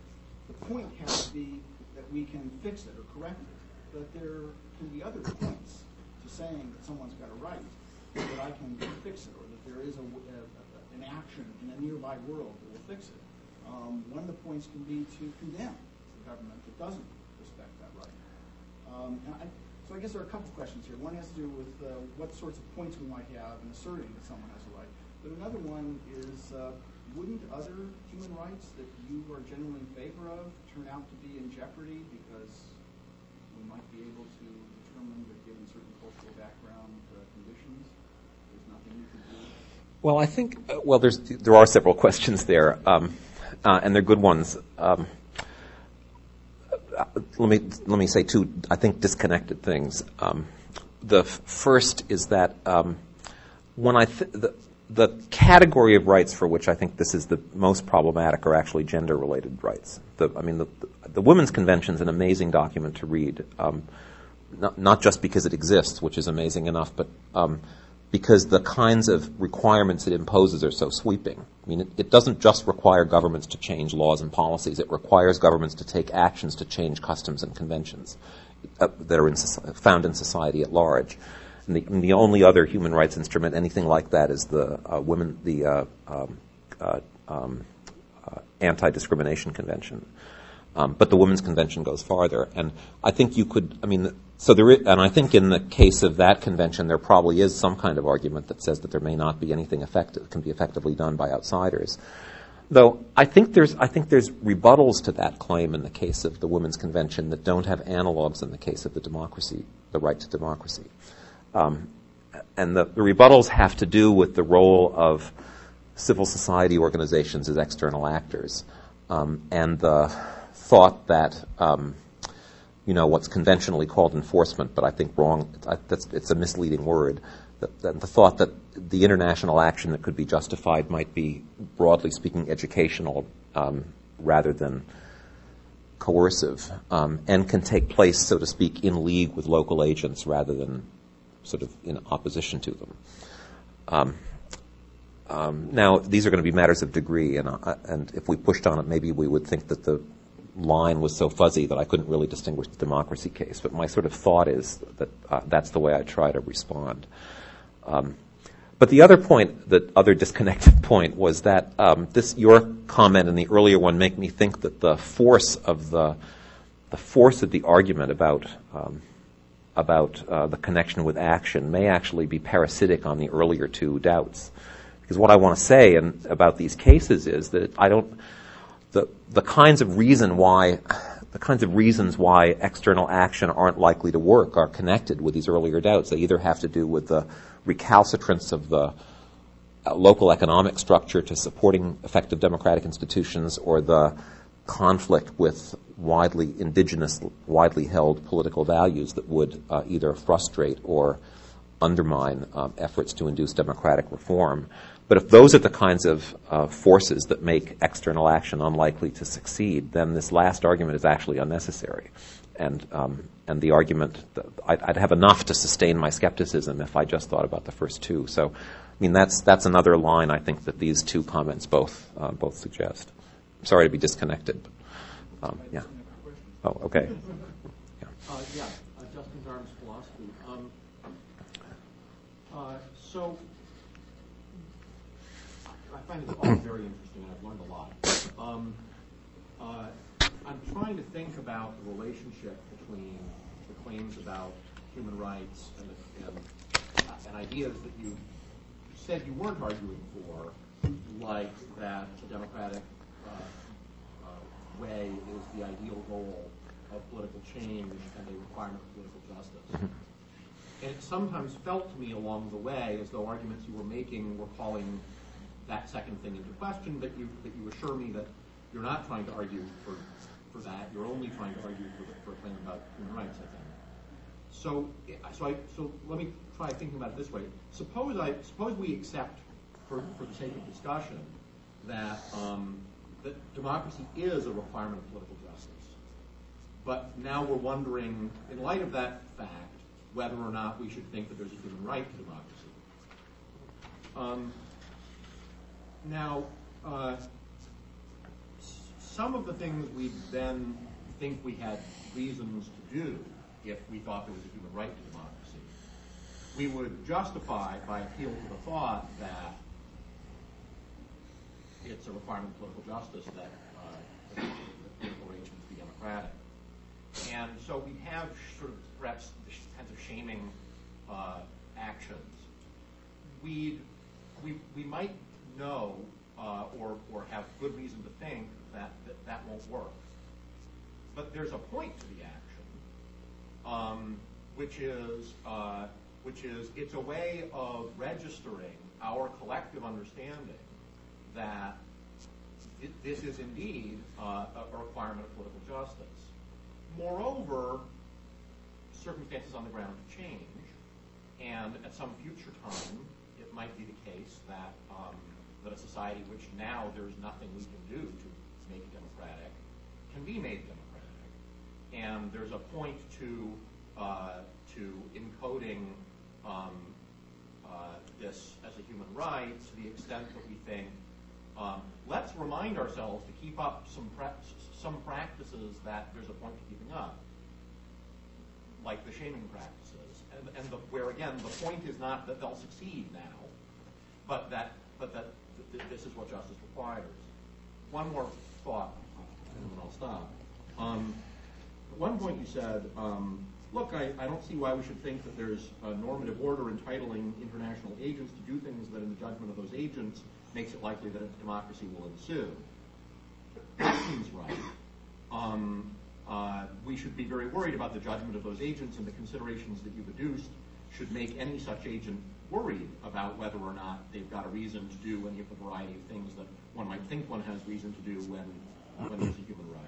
the point has to be that we can fix it or correct it, but there can be other points to saying that someone's got a right, that I can fix it, or that there is a, a, a, an action in a nearby world that will fix it. Um, one of the points can be to condemn the government that doesn't respect that right. Um, I, I guess there are a couple of questions here. One has to do with uh, what sorts of points we might have in asserting that someone has a right. But another one is, uh, wouldn't other human rights that you are generally in favor of turn out to be in jeopardy because we might be able to determine that given certain cultural background uh, conditions, there's nothing you can do? Well, I think, uh, well, there's, there are several questions there. Um, uh, and they're good ones. Um, let me let me say two, I think, disconnected things. Um, the f- first is that um, when I th- the, the category of rights for which I think this is the most problematic are actually gender-related rights. The, I mean, the, the, Women's Convention is an amazing document to read, um, not, not, just because it exists, which is amazing enough, but um, because the kinds of requirements it imposes are so sweeping. I mean, it, it, doesn't just require governments to change laws and policies, it requires governments to take actions to change customs and conventions uh, that are in, found in society at large. And the, and the, only other human rights instrument, anything like that, is the uh, women, the uh, um, uh, um, uh, Anti-Discrimination Convention. Um, but the Women's Convention goes farther, and I think you could. I mean, so there, is, and I think in the case of that convention, there probably is some kind of argument that says that there may not be anything effective can be effectively done by outsiders. Though I think there's, I think there's rebuttals to that claim in the case of the Women's Convention that don't have analogs in the case of the democracy, the right to democracy. Um, and the, the rebuttals have to do with the role of civil society organizations as external actors, um, and the thought that um, you know what's conventionally called enforcement, but I think wrong. That's, it's a misleading word. The, the, thought that the international action that could be justified might be, broadly speaking, educational um, rather than coercive, um, and can take place, so to speak, in league with local agents rather than sort of in opposition to them. Um, um now, these are going to be matters of degree, and, uh, and if we pushed on it, maybe we would think that the line was so fuzzy that I couldn't really distinguish the democracy case. But my sort of thought is that uh, that's the way I try to respond. Um, but the other point, the other disconnected [laughs] point, was that um, this your comment and the earlier one make me think that the force of the the force of the argument about um, about uh, the connection with action may actually be parasitic on the earlier two doubts. Because what I want to say in, about these cases is that I don't the, the kinds of reason why the kinds of reasons why external action aren't likely to work are connected with these earlier doubts. They either have to do with the recalcitrance of the uh, local economic structure to supporting effective democratic institutions or the conflict with widely indigenous, widely held political values that would uh, either frustrate or undermine um, efforts to induce democratic reform. But if those are the kinds of uh, forces that make external action unlikely to succeed, then this last argument is actually unnecessary. And, um, and the argument, I'd, I'd, have enough to sustain my skepticism if I just thought about the first two. So, I mean, that's, that's another line I think that these two comments both, uh, both suggest. sorry to be disconnected. But, um, yeah. Oh, okay. Yeah. Uh, yeah, uh, Justin D'Arms philosophy. Um, uh, so, find this all very interesting, and I've learned a lot. Um, uh, I'm trying to think about the relationship between the claims about human rights and, the, and, uh, and ideas that you said you weren't arguing for, like that the democratic uh, uh, way is the ideal goal of political change and a requirement of political justice. And it sometimes felt to me along the way as though arguments you were making were calling that second thing into question, but you, but you assure me that you're not trying to argue for, for that. You're only trying to argue for, for a claim about human rights, I think. So, so, I, so let me try thinking about it this way. Suppose, I, suppose we accept, for, for the sake of discussion, that, um, that democracy is a requirement of political justice. But now we're wondering, in light of that fact, whether or not we should think that there's a human right to democracy. Um, now, uh, some of the things we then think we had reasons to do if we thought there was a human right to democracy, we would justify by appeal to the thought that it's a requirement of political justice that uh, the political arrangements be democratic. And so we have sort of perhaps kinds of shaming uh, actions. we we, we might know uh, or, or have good reason to think that, that won't work. But there's a point to the action, um, which is uh, which is it's a way of registering our collective understanding that this is indeed uh, a requirement of political justice. Moreover, circumstances on the ground change, and at some future time, it might be the case that um, that a society which now there's nothing we can do to make it democratic can be made democratic, and there's a point to uh, to encoding um, uh, this as a human right to the extent that we think um, let's remind ourselves to keep up some some practices that there's a point to keeping up, like the shaming practices, and, and the, where again the point is not that they'll succeed now, but that but that th- this is what justice requires. One more thought, and then I'll stop. Um, at one point you said, um, look, I, I don't see why we should think that there's a normative order entitling international agents to do things that, in the judgment of those agents, makes it likely that a democracy will ensue. That seems right. Um, uh, we should be very worried about the judgment of those agents, and the considerations that you've adduced should make any such agent worried about whether or not they've got a reason to do any of the variety of things that one might think one has reason to do when, when there's a human right.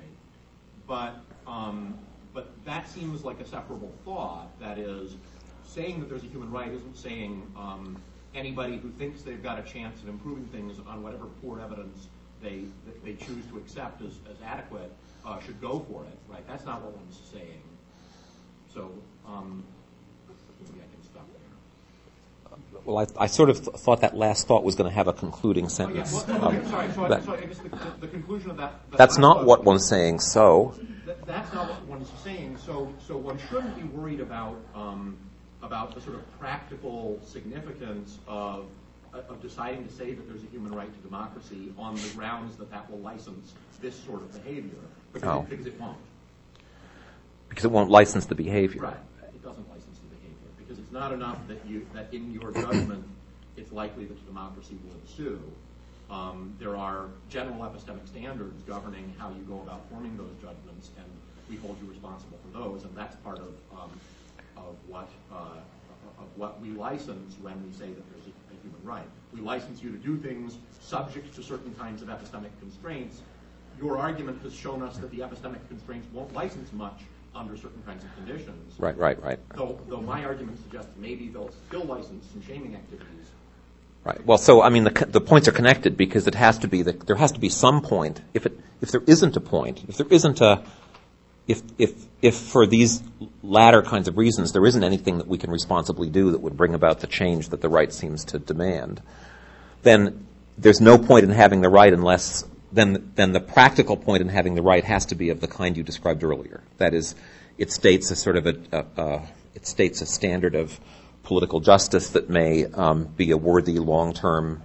But, um, but that seems like a separable thought. That is, saying that there's a human right isn't saying um, anybody who thinks they've got a chance of improving things on whatever poor evidence they they choose to accept as, as adequate uh, should go for it, right? That's not what one's saying. So um, maybe I can stop there. Well, I, I sort of th- thought that last thought was going to have a concluding sentence. Oh, yeah. well, okay, Um, sorry, so, that- so I guess the, the, the conclusion of that. that that's not what one's saying, so. Th- that's not what one's saying. So, so one shouldn't be worried about um, about the sort of practical significance of of deciding to say that there's a human right to democracy on the grounds that that will license this sort of behavior, because, Oh. it, because it won't. Because it won't license the behavior. Right. It doesn't license the behavior because it's not enough that you that in your judgment it's likely that democracy will ensue. Um, there are general epistemic standards governing how you go about forming those judgments, and we hold you responsible for those, and that's part of um, of what uh, of what we license when we say that there's a, a human right. We license you to do things subject to certain kinds of epistemic constraints. Your argument has shown us that the epistemic constraints won't license much under certain kinds of conditions. Right, right, right. Though, though my argument suggests maybe they'll still license some shaming activities. Right. Well, so I mean, the, the points are connected because it has to be the, there has to be some point. If it if there isn't a point, if there isn't a if if if for these latter kinds of reasons there isn't anything that we can responsibly do that would bring about the change that the right seems to demand, then there's no point in having the right unless then, then the practical point in having the right has to be of the kind you described earlier. That is, it states a sort of a, a, it states a standard of political justice that may um, be a worthy long-term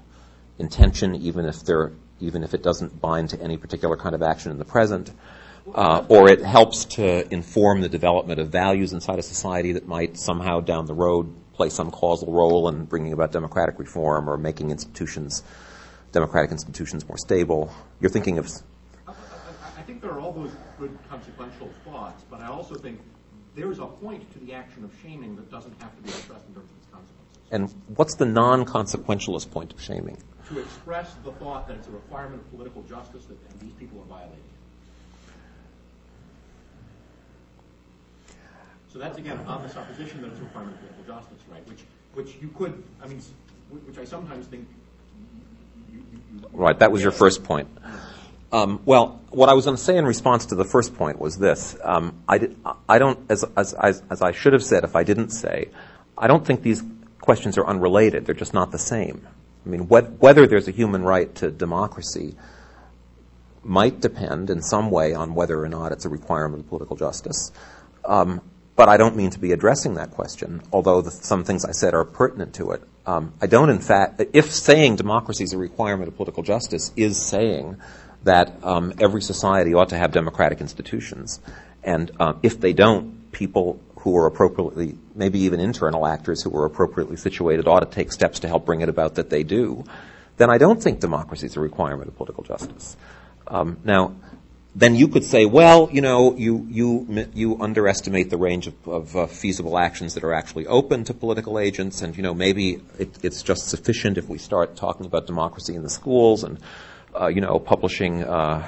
intention, even if there, even if it doesn't bind to any particular kind of action in the present. Uh, or it helps to inform the development of values inside a society that might somehow down the road play some causal role in bringing about democratic reform or making institutions, democratic institutions more stable. You're thinking of. I, think there are all those good consequential thoughts, but I also think there is a point to the action of shaming that doesn't have to be expressed in terms of its consequences. And what's the non-consequentialist point of shaming? To express the thought that it's a requirement of political justice that and these people are violating it. So that's again on the supposition that it's a requirement of political justice, right? Which, which you could, I mean, which I sometimes think. Right, that was your first point. Um, well, what I was going to say in response to the first point was this: um, I, I don't, as, as, as, as I should have said if I didn't say, I don't think these questions are unrelated. They're just not the same. I mean, wh- whether there's a human right to democracy might depend in some way on whether or not it's a requirement of political justice. Um, but I don't mean to be addressing that question, although the, some things I said are pertinent to it. Um, I don't, in fact, if saying democracy is a requirement of political justice is saying that um, every society ought to have democratic institutions, and uh, if they don't, people who are appropriately, maybe even internal actors who are appropriately situated, ought to take steps to help bring it about that they do, then I don't think democracy is a requirement of political justice. Um, now, then you could say, well, you know, you, you, you underestimate the range of, of uh, feasible actions that are actually open to political agents, and, you know, maybe it, it's just sufficient if we start talking about democracy in the schools and, uh, you know, publishing uh,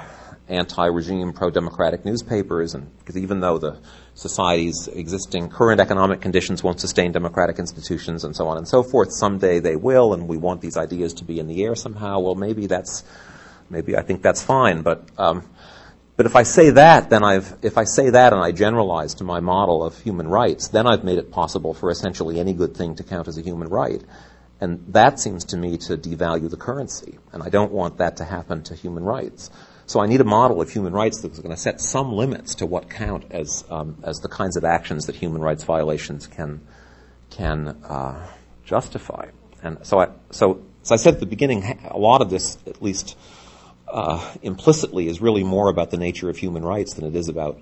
anti-regime, pro-democratic newspapers, and because even though the society's existing current economic conditions won't sustain democratic institutions and so on and so forth, someday they will, and we want these ideas to be in the air somehow. Well, maybe that's, maybe I think that's fine, but um, but if I say that, then I've, if I say that and I generalize to my model of human rights, then I've made it possible for essentially any good thing to count as a human right. And that seems to me to devalue the currency. And I don't want that to happen to human rights. So I need a model of human rights that's going to set some limits to what count as, um, as the kinds of actions that human rights violations can, can uh, justify. And so I, so, as I said at the beginning, a lot of this, at least, uh, implicitly is really more about the nature of human rights than it is about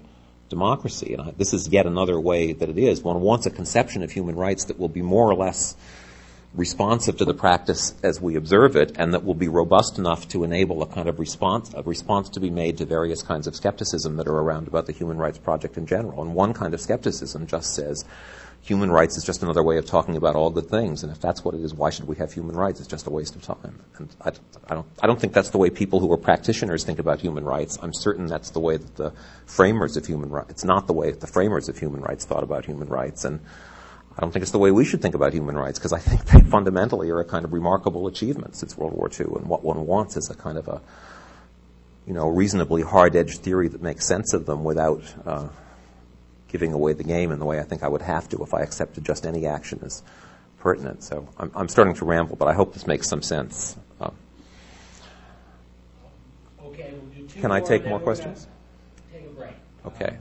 democracy. And this is yet another way that it is. One wants a conception of human rights that will be more or less responsive to the practice as we observe it, and that will be robust enough to enable a kind of response, a response to be made to various kinds of skepticism that are around about the human rights project in general. And one kind of skepticism just says, human rights is just another way of talking about all good things. And if that's what it is, why should we have human rights? It's just a waste of time. And I, I, don't, I don't think that's the way people who are practitioners think about human rights. I'm certain that's the way that the framers of human rights, it's not the way that the framers of human rights thought about human rights. And I don't think it's the way we should think about human rights because I think they fundamentally are a kind of remarkable achievement since World War II. And what one wants is a kind of a, you know, reasonably hard-edged theory that makes sense of them without, uh, giving away the game in the way I think I would have to if I accepted just any action as pertinent. So I'm, I'm starting to ramble, but I hope this makes some sense. Um, okay, we'll can I take more questions? Take a break. Okay.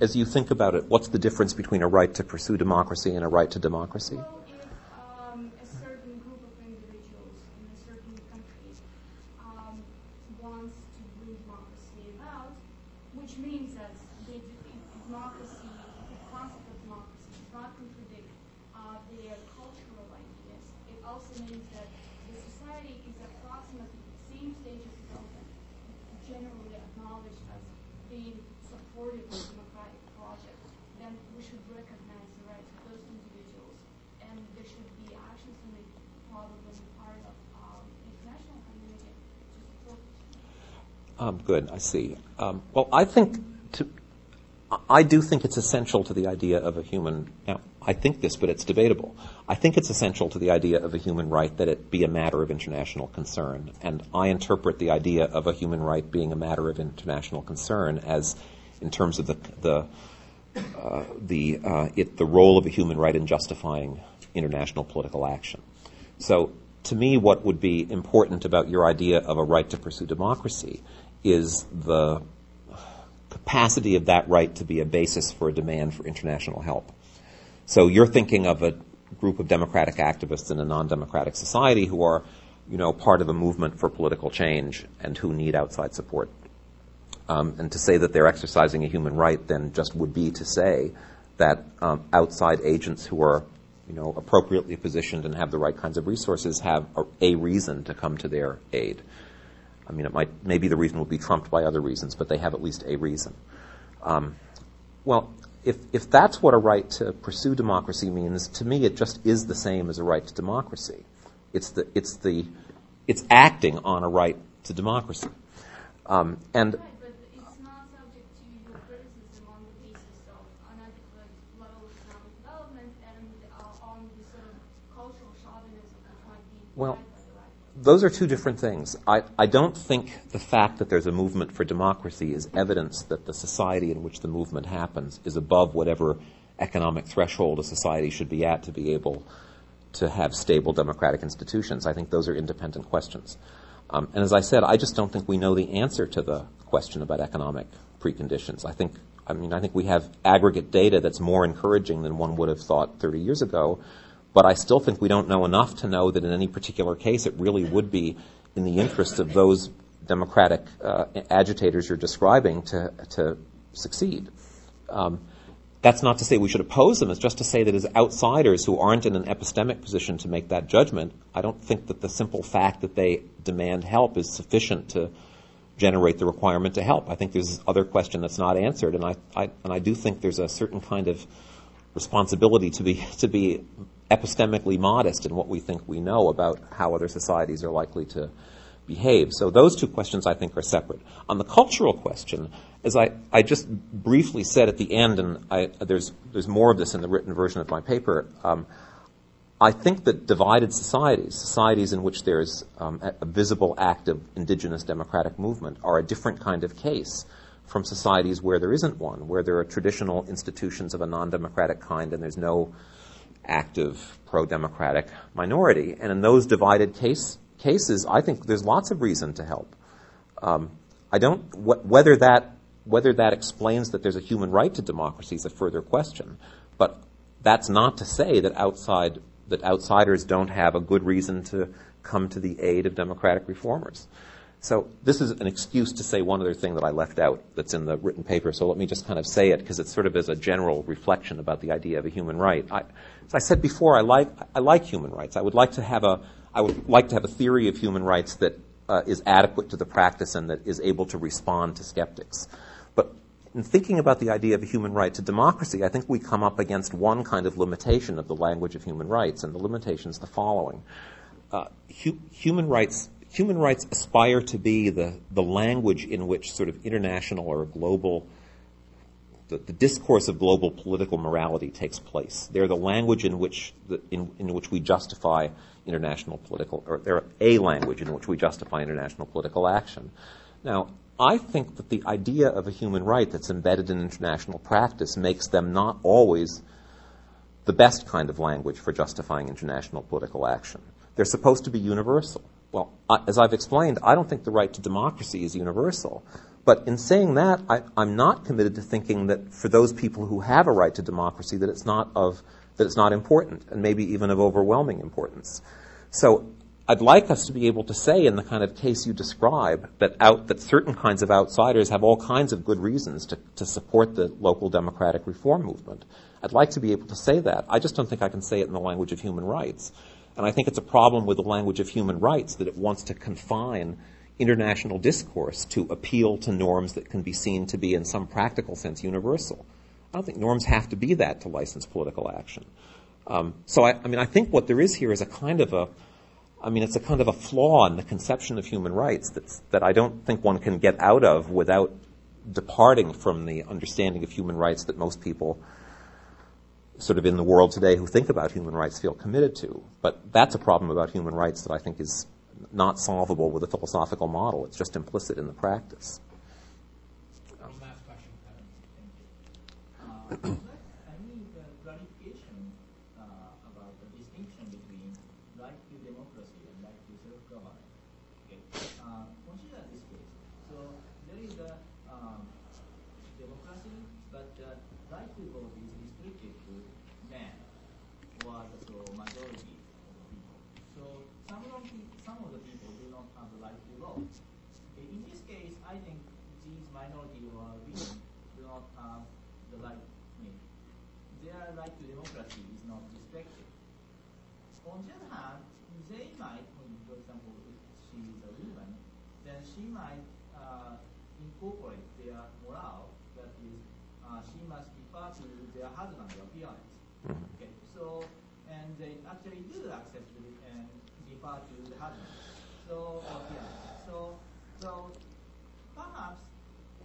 As you think about it, what's the difference between a right to pursue democracy and a right to democracy? Well, if um, a certain group of individuals in a certain country um, wants to bring democracy about, which means that the democracy, the concept of democracy, is not also means that the society is approximately the same stage of development, generally acknowledged as being supportive of democratic projects, then we should recognize the rights of those individuals, and there should be actions on the probably on the part of um, international community to support this. Um, good, I see. Um, well, I think to, I do think it's essential to the idea of a human. Now, I think this, but it's debatable. I think it's essential to the idea of a human right that it be a matter of international concern, and I interpret the idea of a human right being a matter of international concern as, in terms of the the uh, the uh, it, the role of a human right in justifying international political action. So, to me, what would be important about your idea of a right to pursue democracy is the capacity of that right to be a basis for a demand for international help. So you're thinking of a group of democratic activists in a non-democratic society who are, you know, part of a movement for political change and who need outside support. Um, and to say that they're exercising a human right then just would be to say that um, outside agents who are, you know, appropriately positioned and have the right kinds of resources have a, a reason to come to their aid. I mean, it might maybe the reason will be trumped by other reasons, but they have at least a reason. Um, well, if if that's what a right to pursue democracy means, to me it just is the same as a right to democracy. It's the it's the it's acting on a right to democracy. Um, and Right, but it's not subject to criticism on the basis of inadequate level development and uh, on the sort of cultural chauvinism which might be Well, implied by the right. Those are two different things. I, I don't think the fact that there's a movement for democracy is evidence that the society in which the movement happens is above whatever economic threshold a society should be at to be able to have stable democratic institutions. I think those are independent questions. Um, and as I said, I just don't think we know the answer to the question about economic preconditions. I think, I mean, I think we have aggregate data that's more encouraging than one would have thought 30 years ago. But I still think we don't know enough to know that in any particular case it really would be in the interest of those democratic uh, agitators you're describing to, to succeed. Um, that's not to say we should oppose them. It's just to say that as outsiders who aren't in an epistemic position to make that judgment, I don't think that the simple fact that they demand help is sufficient to generate the requirement to help. I think there's this other question that's not answered, and I, I and I do think there's a certain kind of responsibility to be to be epistemically modest in what we think we know about how other societies are likely to behave. So those two questions I think are separate. On the cultural question, as I, I just briefly said at the end, and I, there's there's more of this in the written version of my paper. Um, I think that divided societies, societies in which there's um, a, visible active indigenous democratic movement, are a different kind of case from societies where there isn't one, where there are traditional institutions of a non-democratic kind and there's no active pro-democratic minority. And in those divided case, cases, I think there's lots of reason to help. Um, I don't wh- whether that whether that explains that there's a human right to democracy is a further question. But that's not to say that outside that outsiders don't have a good reason to come to the aid of democratic reformers. So this is an excuse to say one other thing that I left out that's in the written paper. So let me just kind of say it because it's sort of as a general reflection about the idea of a human right. I, as I said before, I like I like human rights. I would like to have a I would like to have a theory of human rights that uh, is adequate to the practice and that is able to respond to skeptics. But in thinking about the idea of a human right to democracy, I think we come up against one kind of limitation of the language of human rights, and the limitation is the following: uh, hu- human rights human rights aspire to be the, the language in which sort of international or global, the, the discourse of global political morality takes place. They're the language in which, the, in, in which we justify international political, or they're a language in which we justify international political action. Now, I think that the idea of a human right that's embedded in international practice makes them not always the best kind of language for justifying international political action. They're supposed to be universal. Well, I, as I've explained, I don't think the right to democracy is universal. But in saying that, I, I'm not committed to thinking that for those people who have a right to democracy, that it's not of that it's not important, and maybe even of overwhelming importance. So I'd like us to be able to say, in the kind of case you describe, that out that certain kinds of outsiders have all kinds of good reasons to, to support the local democratic reform movement. I'd like to be able to say that. I just don't think I can say it in the language of human rights. And I think it's a problem with the language of human rights that it wants to confine international discourse to appeal to norms that can be seen to be, in some practical sense, universal. I don't think norms have to be that to license political action. Um, so, I, I mean, I think what there is here is a kind of a, I mean, it's a kind of a flaw in the conception of human rights that's, that I don't think one can get out of without departing from the understanding of human rights that most people sort of in the world today who think about human rights feel committed to. But that's a problem about human rights that I think is not solvable with a philosophical model. It's just implicit in the practice. Last question, [clears throat] Uh, I need uh, clarification uh, about the distinction between right to democracy and right to self-government. Okay. Uh, consider this case. So there is a um, democracy, but the right to vote is restricted to men or the so majority of the people. So some of, the, some of the people do not have the right to vote. Okay, in this case, I think these minority or women do not have the right. I mean, their right to democracy is not respected. On the other hand, they might, for example, if she is a woman, then she might uh, incorporate their morale, that is, uh, she must refer to their husband's appearance. Okay, so, and they actually do accept it and So, appearance. So, so perhaps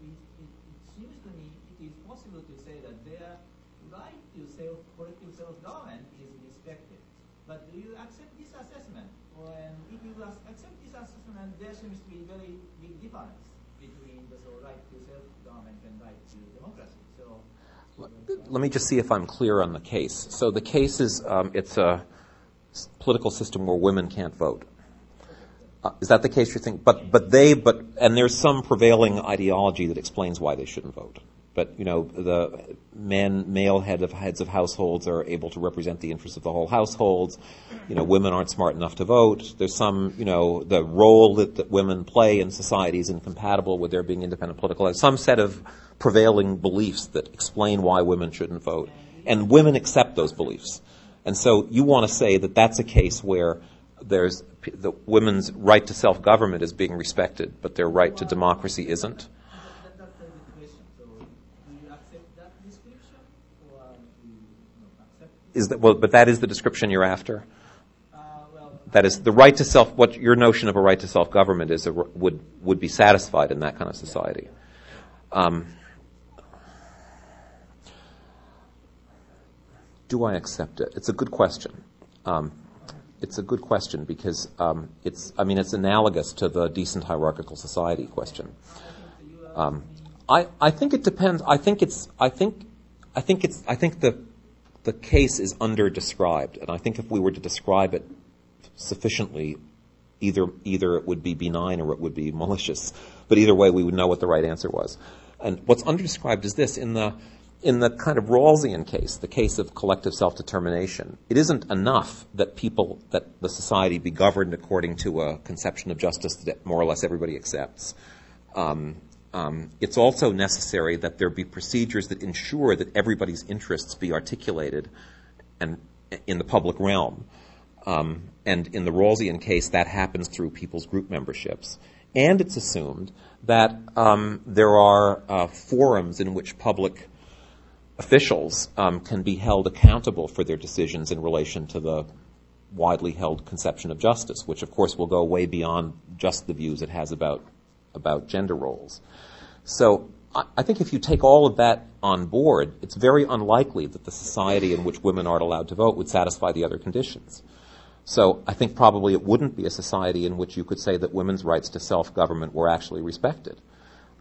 it, it, it seems to me it is possible to say that their right to self, collective self-government is respected. But do you accept this assessment? And if you accept this assessment, there seems to be very big difference between the so, right to self-government and right to democracy. So. Let me just see if I'm clear on the case. So the case is um, it's a political system where women can't vote. Uh, is that the case you think? But but they but and there's some prevailing ideology that explains why they shouldn't vote. But you know the men male head of heads of households are able to represent the interests of the whole households. You know women aren't smart enough to vote. There's some you know the role that, that women play in society is incompatible with their being independent political. Some set of prevailing beliefs that explain why women shouldn't vote, and women accept those beliefs. And so you want to say that that's a case where there's the women's right to self-government is being respected, but their right to democracy isn't. Accept that? Is well? But that is the description you're after. That is the right to self. What your notion of a right to self-government is would would be satisfied in that kind of society. Um, do I accept it? It's a good question. Um, it's a good question because um, it's. I mean, it's analogous to the decent hierarchical society question. Um, I I think it depends. I think it's. I think. I think it's. I think the the case is under described, and I think if we were to describe it sufficiently, either either it would be benign or it would be malicious. But either way, we would know what the right answer was. And what's underdescribed is this: in the in the kind of Rawlsian case, the case of collective self-determination, it isn't enough that people, that the society be governed according to a conception of justice that more or less everybody accepts. Um, um, it's also necessary that there be procedures that ensure that everybody's interests be articulated and in the public realm. Um, and in the Rawlsian case, that happens through people's group memberships. And it's assumed that um, there are uh, forums in which public officials um, can be held accountable for their decisions in relation to the widely held conception of justice, which of course will go way beyond just the views it has about about gender roles. So I, I think if you take all of that on board, it's very unlikely that the society in which women aren't allowed to vote would satisfy the other conditions. So I think probably it wouldn't be a society in which you could say that women's rights to self-government were actually respected.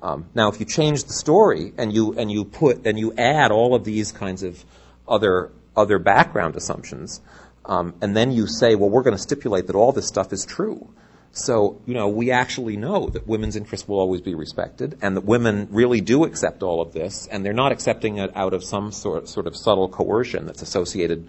Um, now, if you change the story and you and you put and you add all of these kinds of other other background assumptions, um, and then you say, well, we're going to stipulate that all this stuff is true. So, you know, we actually know that women's interests will always be respected, and that women really do accept all of this, and they're not accepting it out of some sort sort of subtle coercion that's associated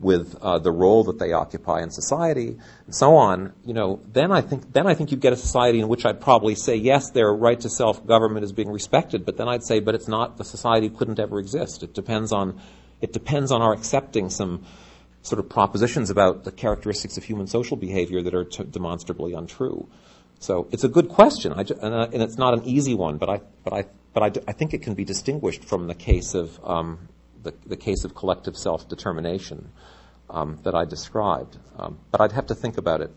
with uh, the role that they occupy in society and so on, you know, then I think then I think you get a society in which I'd probably say yes, their right to self government is being respected, but then I'd say, but it's not. The society couldn't ever exist. It depends on it depends on our accepting some sort of propositions about the characteristics of human social behavior that are t- demonstrably untrue. So it's a good question, ju- and, uh, and, it's not an easy one, but I, but I, but I, d- I think it can be distinguished from the case of um, the, the, case of collective self-determination um, that I described. Um, but I'd have to think about it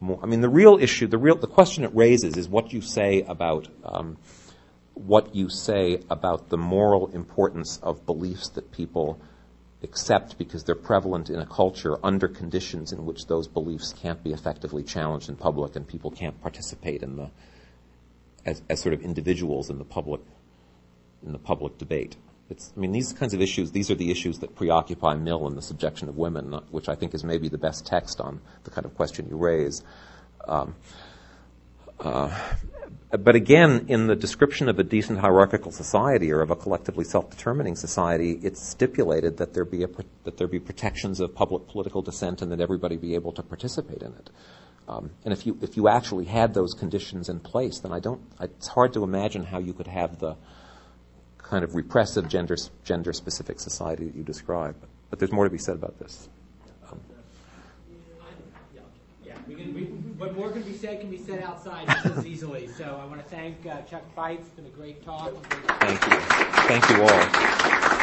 more. I mean, the real issue, the real, the question it raises is what you say about um, what you say about the moral importance of beliefs that people accept because they're prevalent in a culture under conditions in which those beliefs can't be effectively challenged in public and people can't participate in the as, as sort of individuals in the public in the public debate. It's, I mean, these kinds of issues, these are the issues that preoccupy Mill in The Subjection of Women, which I think is maybe the best text on the kind of question you raise. Um, uh, but again, in the description of a decent hierarchical society or of a collectively self-determining society, it's stipulated that there be a, that there be protections of public political dissent and that everybody be able to participate in it. Um, and if you if you actually had those conditions in place, then I don't. It's hard to imagine how you could have the kind of repressive gender gender specific society that you describe. But, there's more to be said about this. We can, we, what more can be said can be said outside just as easily. So I want to thank uh, Chuck Beitz. It's been a great talk. Thank you. Thank you all.